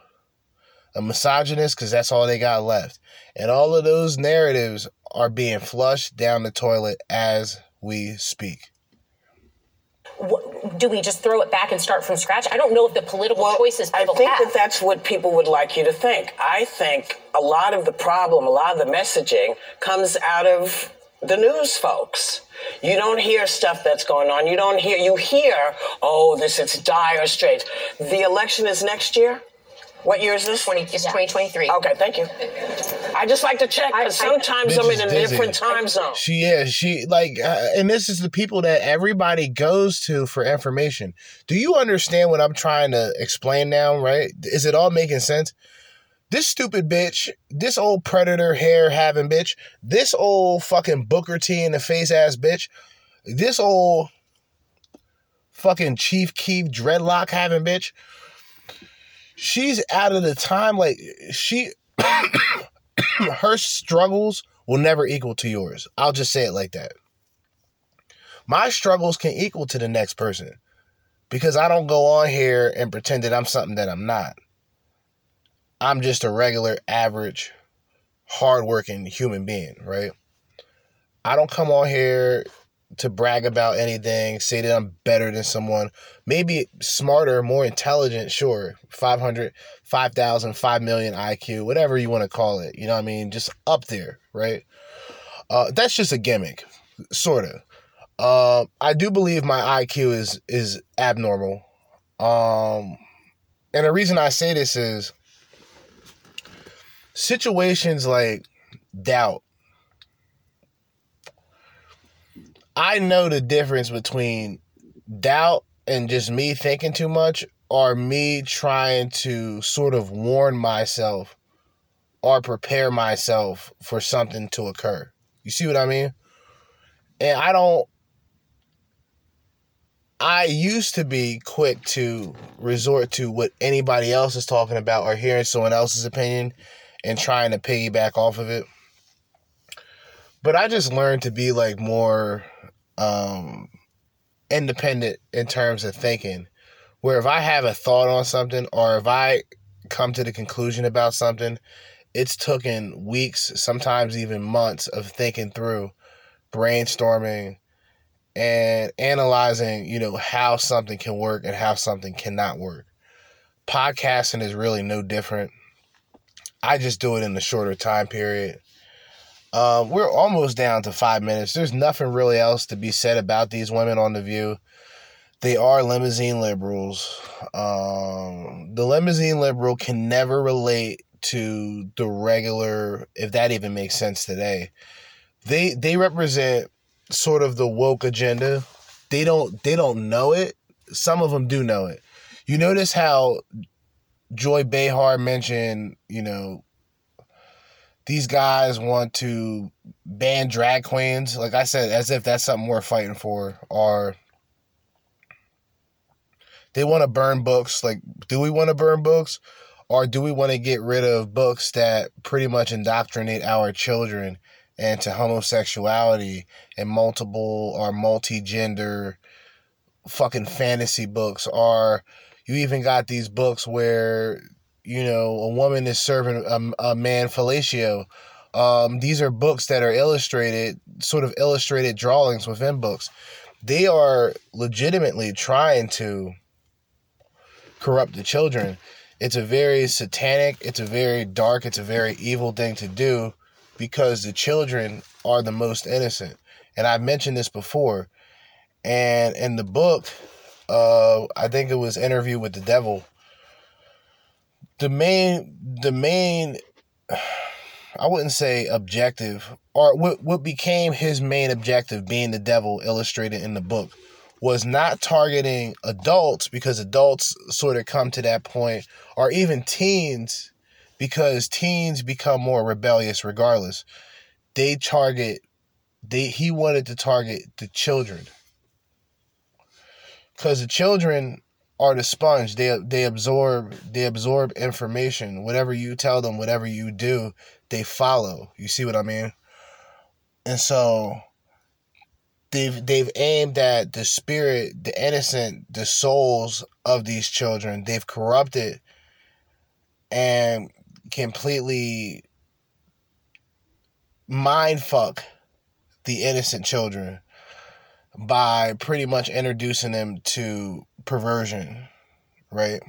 a misogynist because that's all they got left. And all of those narratives are being flushed down the toilet as we speak. What, Do we just throw it back and start from scratch? I don't know if the political well, choices people I think have. that that's what people would like you to think. I think a lot of the problem, a lot of the messaging comes out of the news folks. You don't hear stuff that's going on. You don't hear, you hear, oh, this is dire straits. The election is next year. What year is this? 20, it's yeah. 2023. Okay, thank you. I just like to check because sometimes I, am in a dizzy. different time zone. She is. She like, uh, and this is the people that everybody goes to for information. Do you understand what I'm trying to explain now? Right? Is it all making sense? This stupid bitch, this old predator hair having bitch, this old fucking Booker T in the face ass bitch, this old fucking Chief Keef dreadlock having bitch she's out of the time. Like she, her struggles will never equal to yours. I'll just say it like that. My struggles can equal to the next person because I don't go on here and pretend that I'm something that I'm not. I'm just a regular, average, hardworking human being, right? I don't come on here to brag about anything, say that I'm better than someone. Maybe smarter, more intelligent, sure. 500, 5,000, 5 million IQ, whatever you want to call it. You know what I mean? Just up there, right? Uh, that's just a gimmick, sort of. Uh, I do believe my IQ is is abnormal. Um, and the reason I say this is situations like doubt I know the difference between doubt and just me thinking too much or me trying to sort of warn myself or prepare myself for something to occur. You see what I mean? And I don't I used to be quick to resort to what anybody else is talking about or hearing someone else's opinion and trying to piggyback off of it. But I just learned to be like more um, independent in terms of thinking. Where if I have a thought on something or if I come to the conclusion about something, it's taken weeks, sometimes even months of thinking through, brainstorming, and analyzing, you know, how something can work and how something cannot work. Podcasting is really no different. I just do it in a shorter time period. Um, we're almost down to five minutes. There's nothing really else to be said about these women on The View. They are limousine liberals. Um, the limousine liberal can never relate to the regular, if that even makes sense today. They they represent sort of the woke agenda. They don't they don't know it. Some of them do know it. You notice how Joy Behar mentioned, you know, these guys want to ban drag queens. Like I said, as if that's something we're fighting for. Or they want to burn books. Like, do we want to burn books? Or do we want to get rid of books that pretty much indoctrinate our children into homosexuality and multiple or multi-gender fucking fantasy books or you even got these books where you know a woman is serving a, a man fellatio. Um, these are books that are illustrated sort of illustrated drawings within books. They are legitimately trying to corrupt the children. It's a very satanic it's a very dark it's a very evil thing to do because the children are the most innocent. And i've mentioned this before. And in the book, uh, I think it was Interview with the Devil. The main, the main, I wouldn't say objective, or what what became his main objective, being the devil illustrated in the book, was not targeting adults because adults sort of come to that point, or even teens, because teens become more rebellious regardless. They target, they he wanted to target the children because the children are the sponge. They they absorb they absorb information. Whatever you tell them, whatever you do, they follow. You see what I mean? And so they've they've aimed at the spirit, the innocent, the souls of these children. They've corrupted and completely mind fuck the innocent children by pretty much introducing them to perversion, right?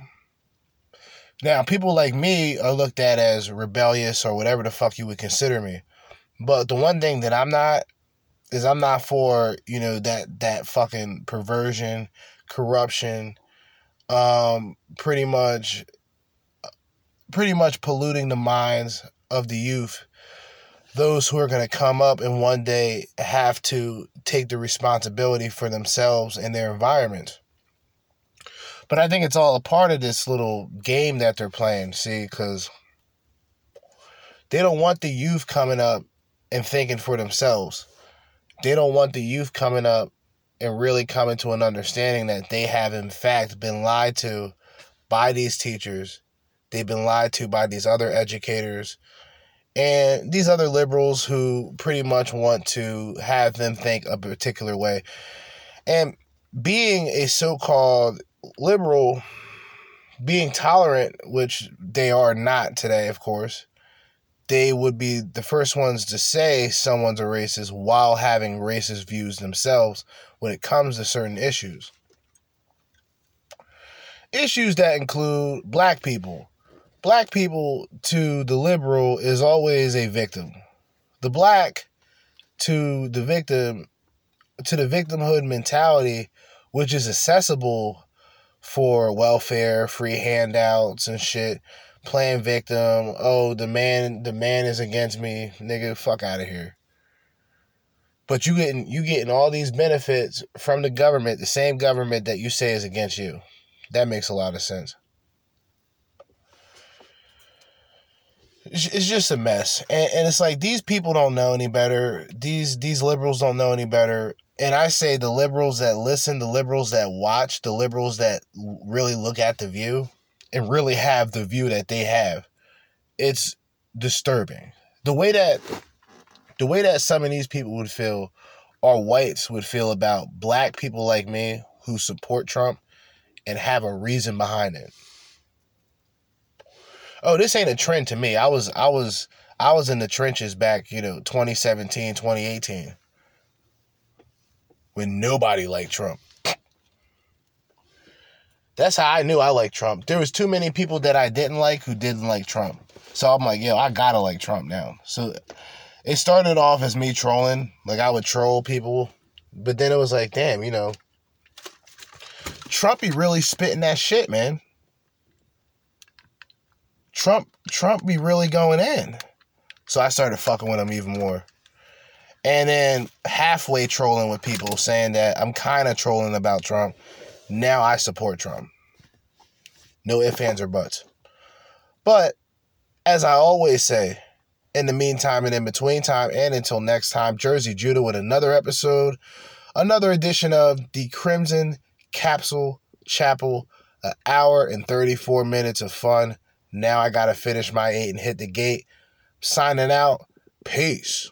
Now, people like me are looked at as rebellious or whatever the fuck you would consider me. But the one thing that I'm not is I'm not for, you know, that that fucking perversion, corruption, um pretty much pretty much polluting the minds of the youth those who are going to come up and one day have to take the responsibility for themselves and their environment. But I think it's all a part of this little game that they're playing, see, because they don't want the youth coming up and thinking for themselves. They don't want the youth coming up and really coming to an understanding that they have, in fact, been lied to by these teachers. They've been lied to by these other educators and these other liberals who pretty much want to have them think a particular way. And being a so called liberal, being tolerant, which they are not today, of course, they would be the first ones to say someone's a racist while having racist views themselves when it comes to certain issues. Issues that include black people, black people to the liberal is always a victim. The black to the victim to the victimhood mentality, which is accessible for welfare, free handouts and shit, playing victim. Oh, the man the man is against me. Nigga, fuck out of here. But you getting you getting all these benefits from the government, the same government that you say is against you. That makes a lot of sense. It's just a mess. And, and it's like these people don't know any better. These these liberals don't know any better. And i say the liberals that listen the liberals that watch the liberals that really look at the view and really have the view that they have it's disturbing. The way that the way that some of these people would feel or whites would feel about black people like me who support trump and have a reason behind it oh, this ain't a trend to me. I was I was I was in the trenches back, you know, 2017, 2018 when nobody liked Trump. That's how I knew I liked Trump. There was too many people that I didn't like who didn't like Trump. So I'm like, yo, I gotta like Trump now. So it started off as me trolling. Like I would troll people. But then it was like, damn, you know, Trumpy really spitting that shit, man. Trump Trump be really going in. So I started fucking with him even more. And then halfway trolling with people saying that I'm kind of trolling about Trump. Now I support Trump. No ifs, ands, or buts. But as I always say, in the meantime and in between time, and until next time, Jerzee Judah with another episode, another edition of the Crimson Capsule Chapel, an hour and 34 minutes of fun. Now I got to finish my eight and hit the gate. Signing out. Peace.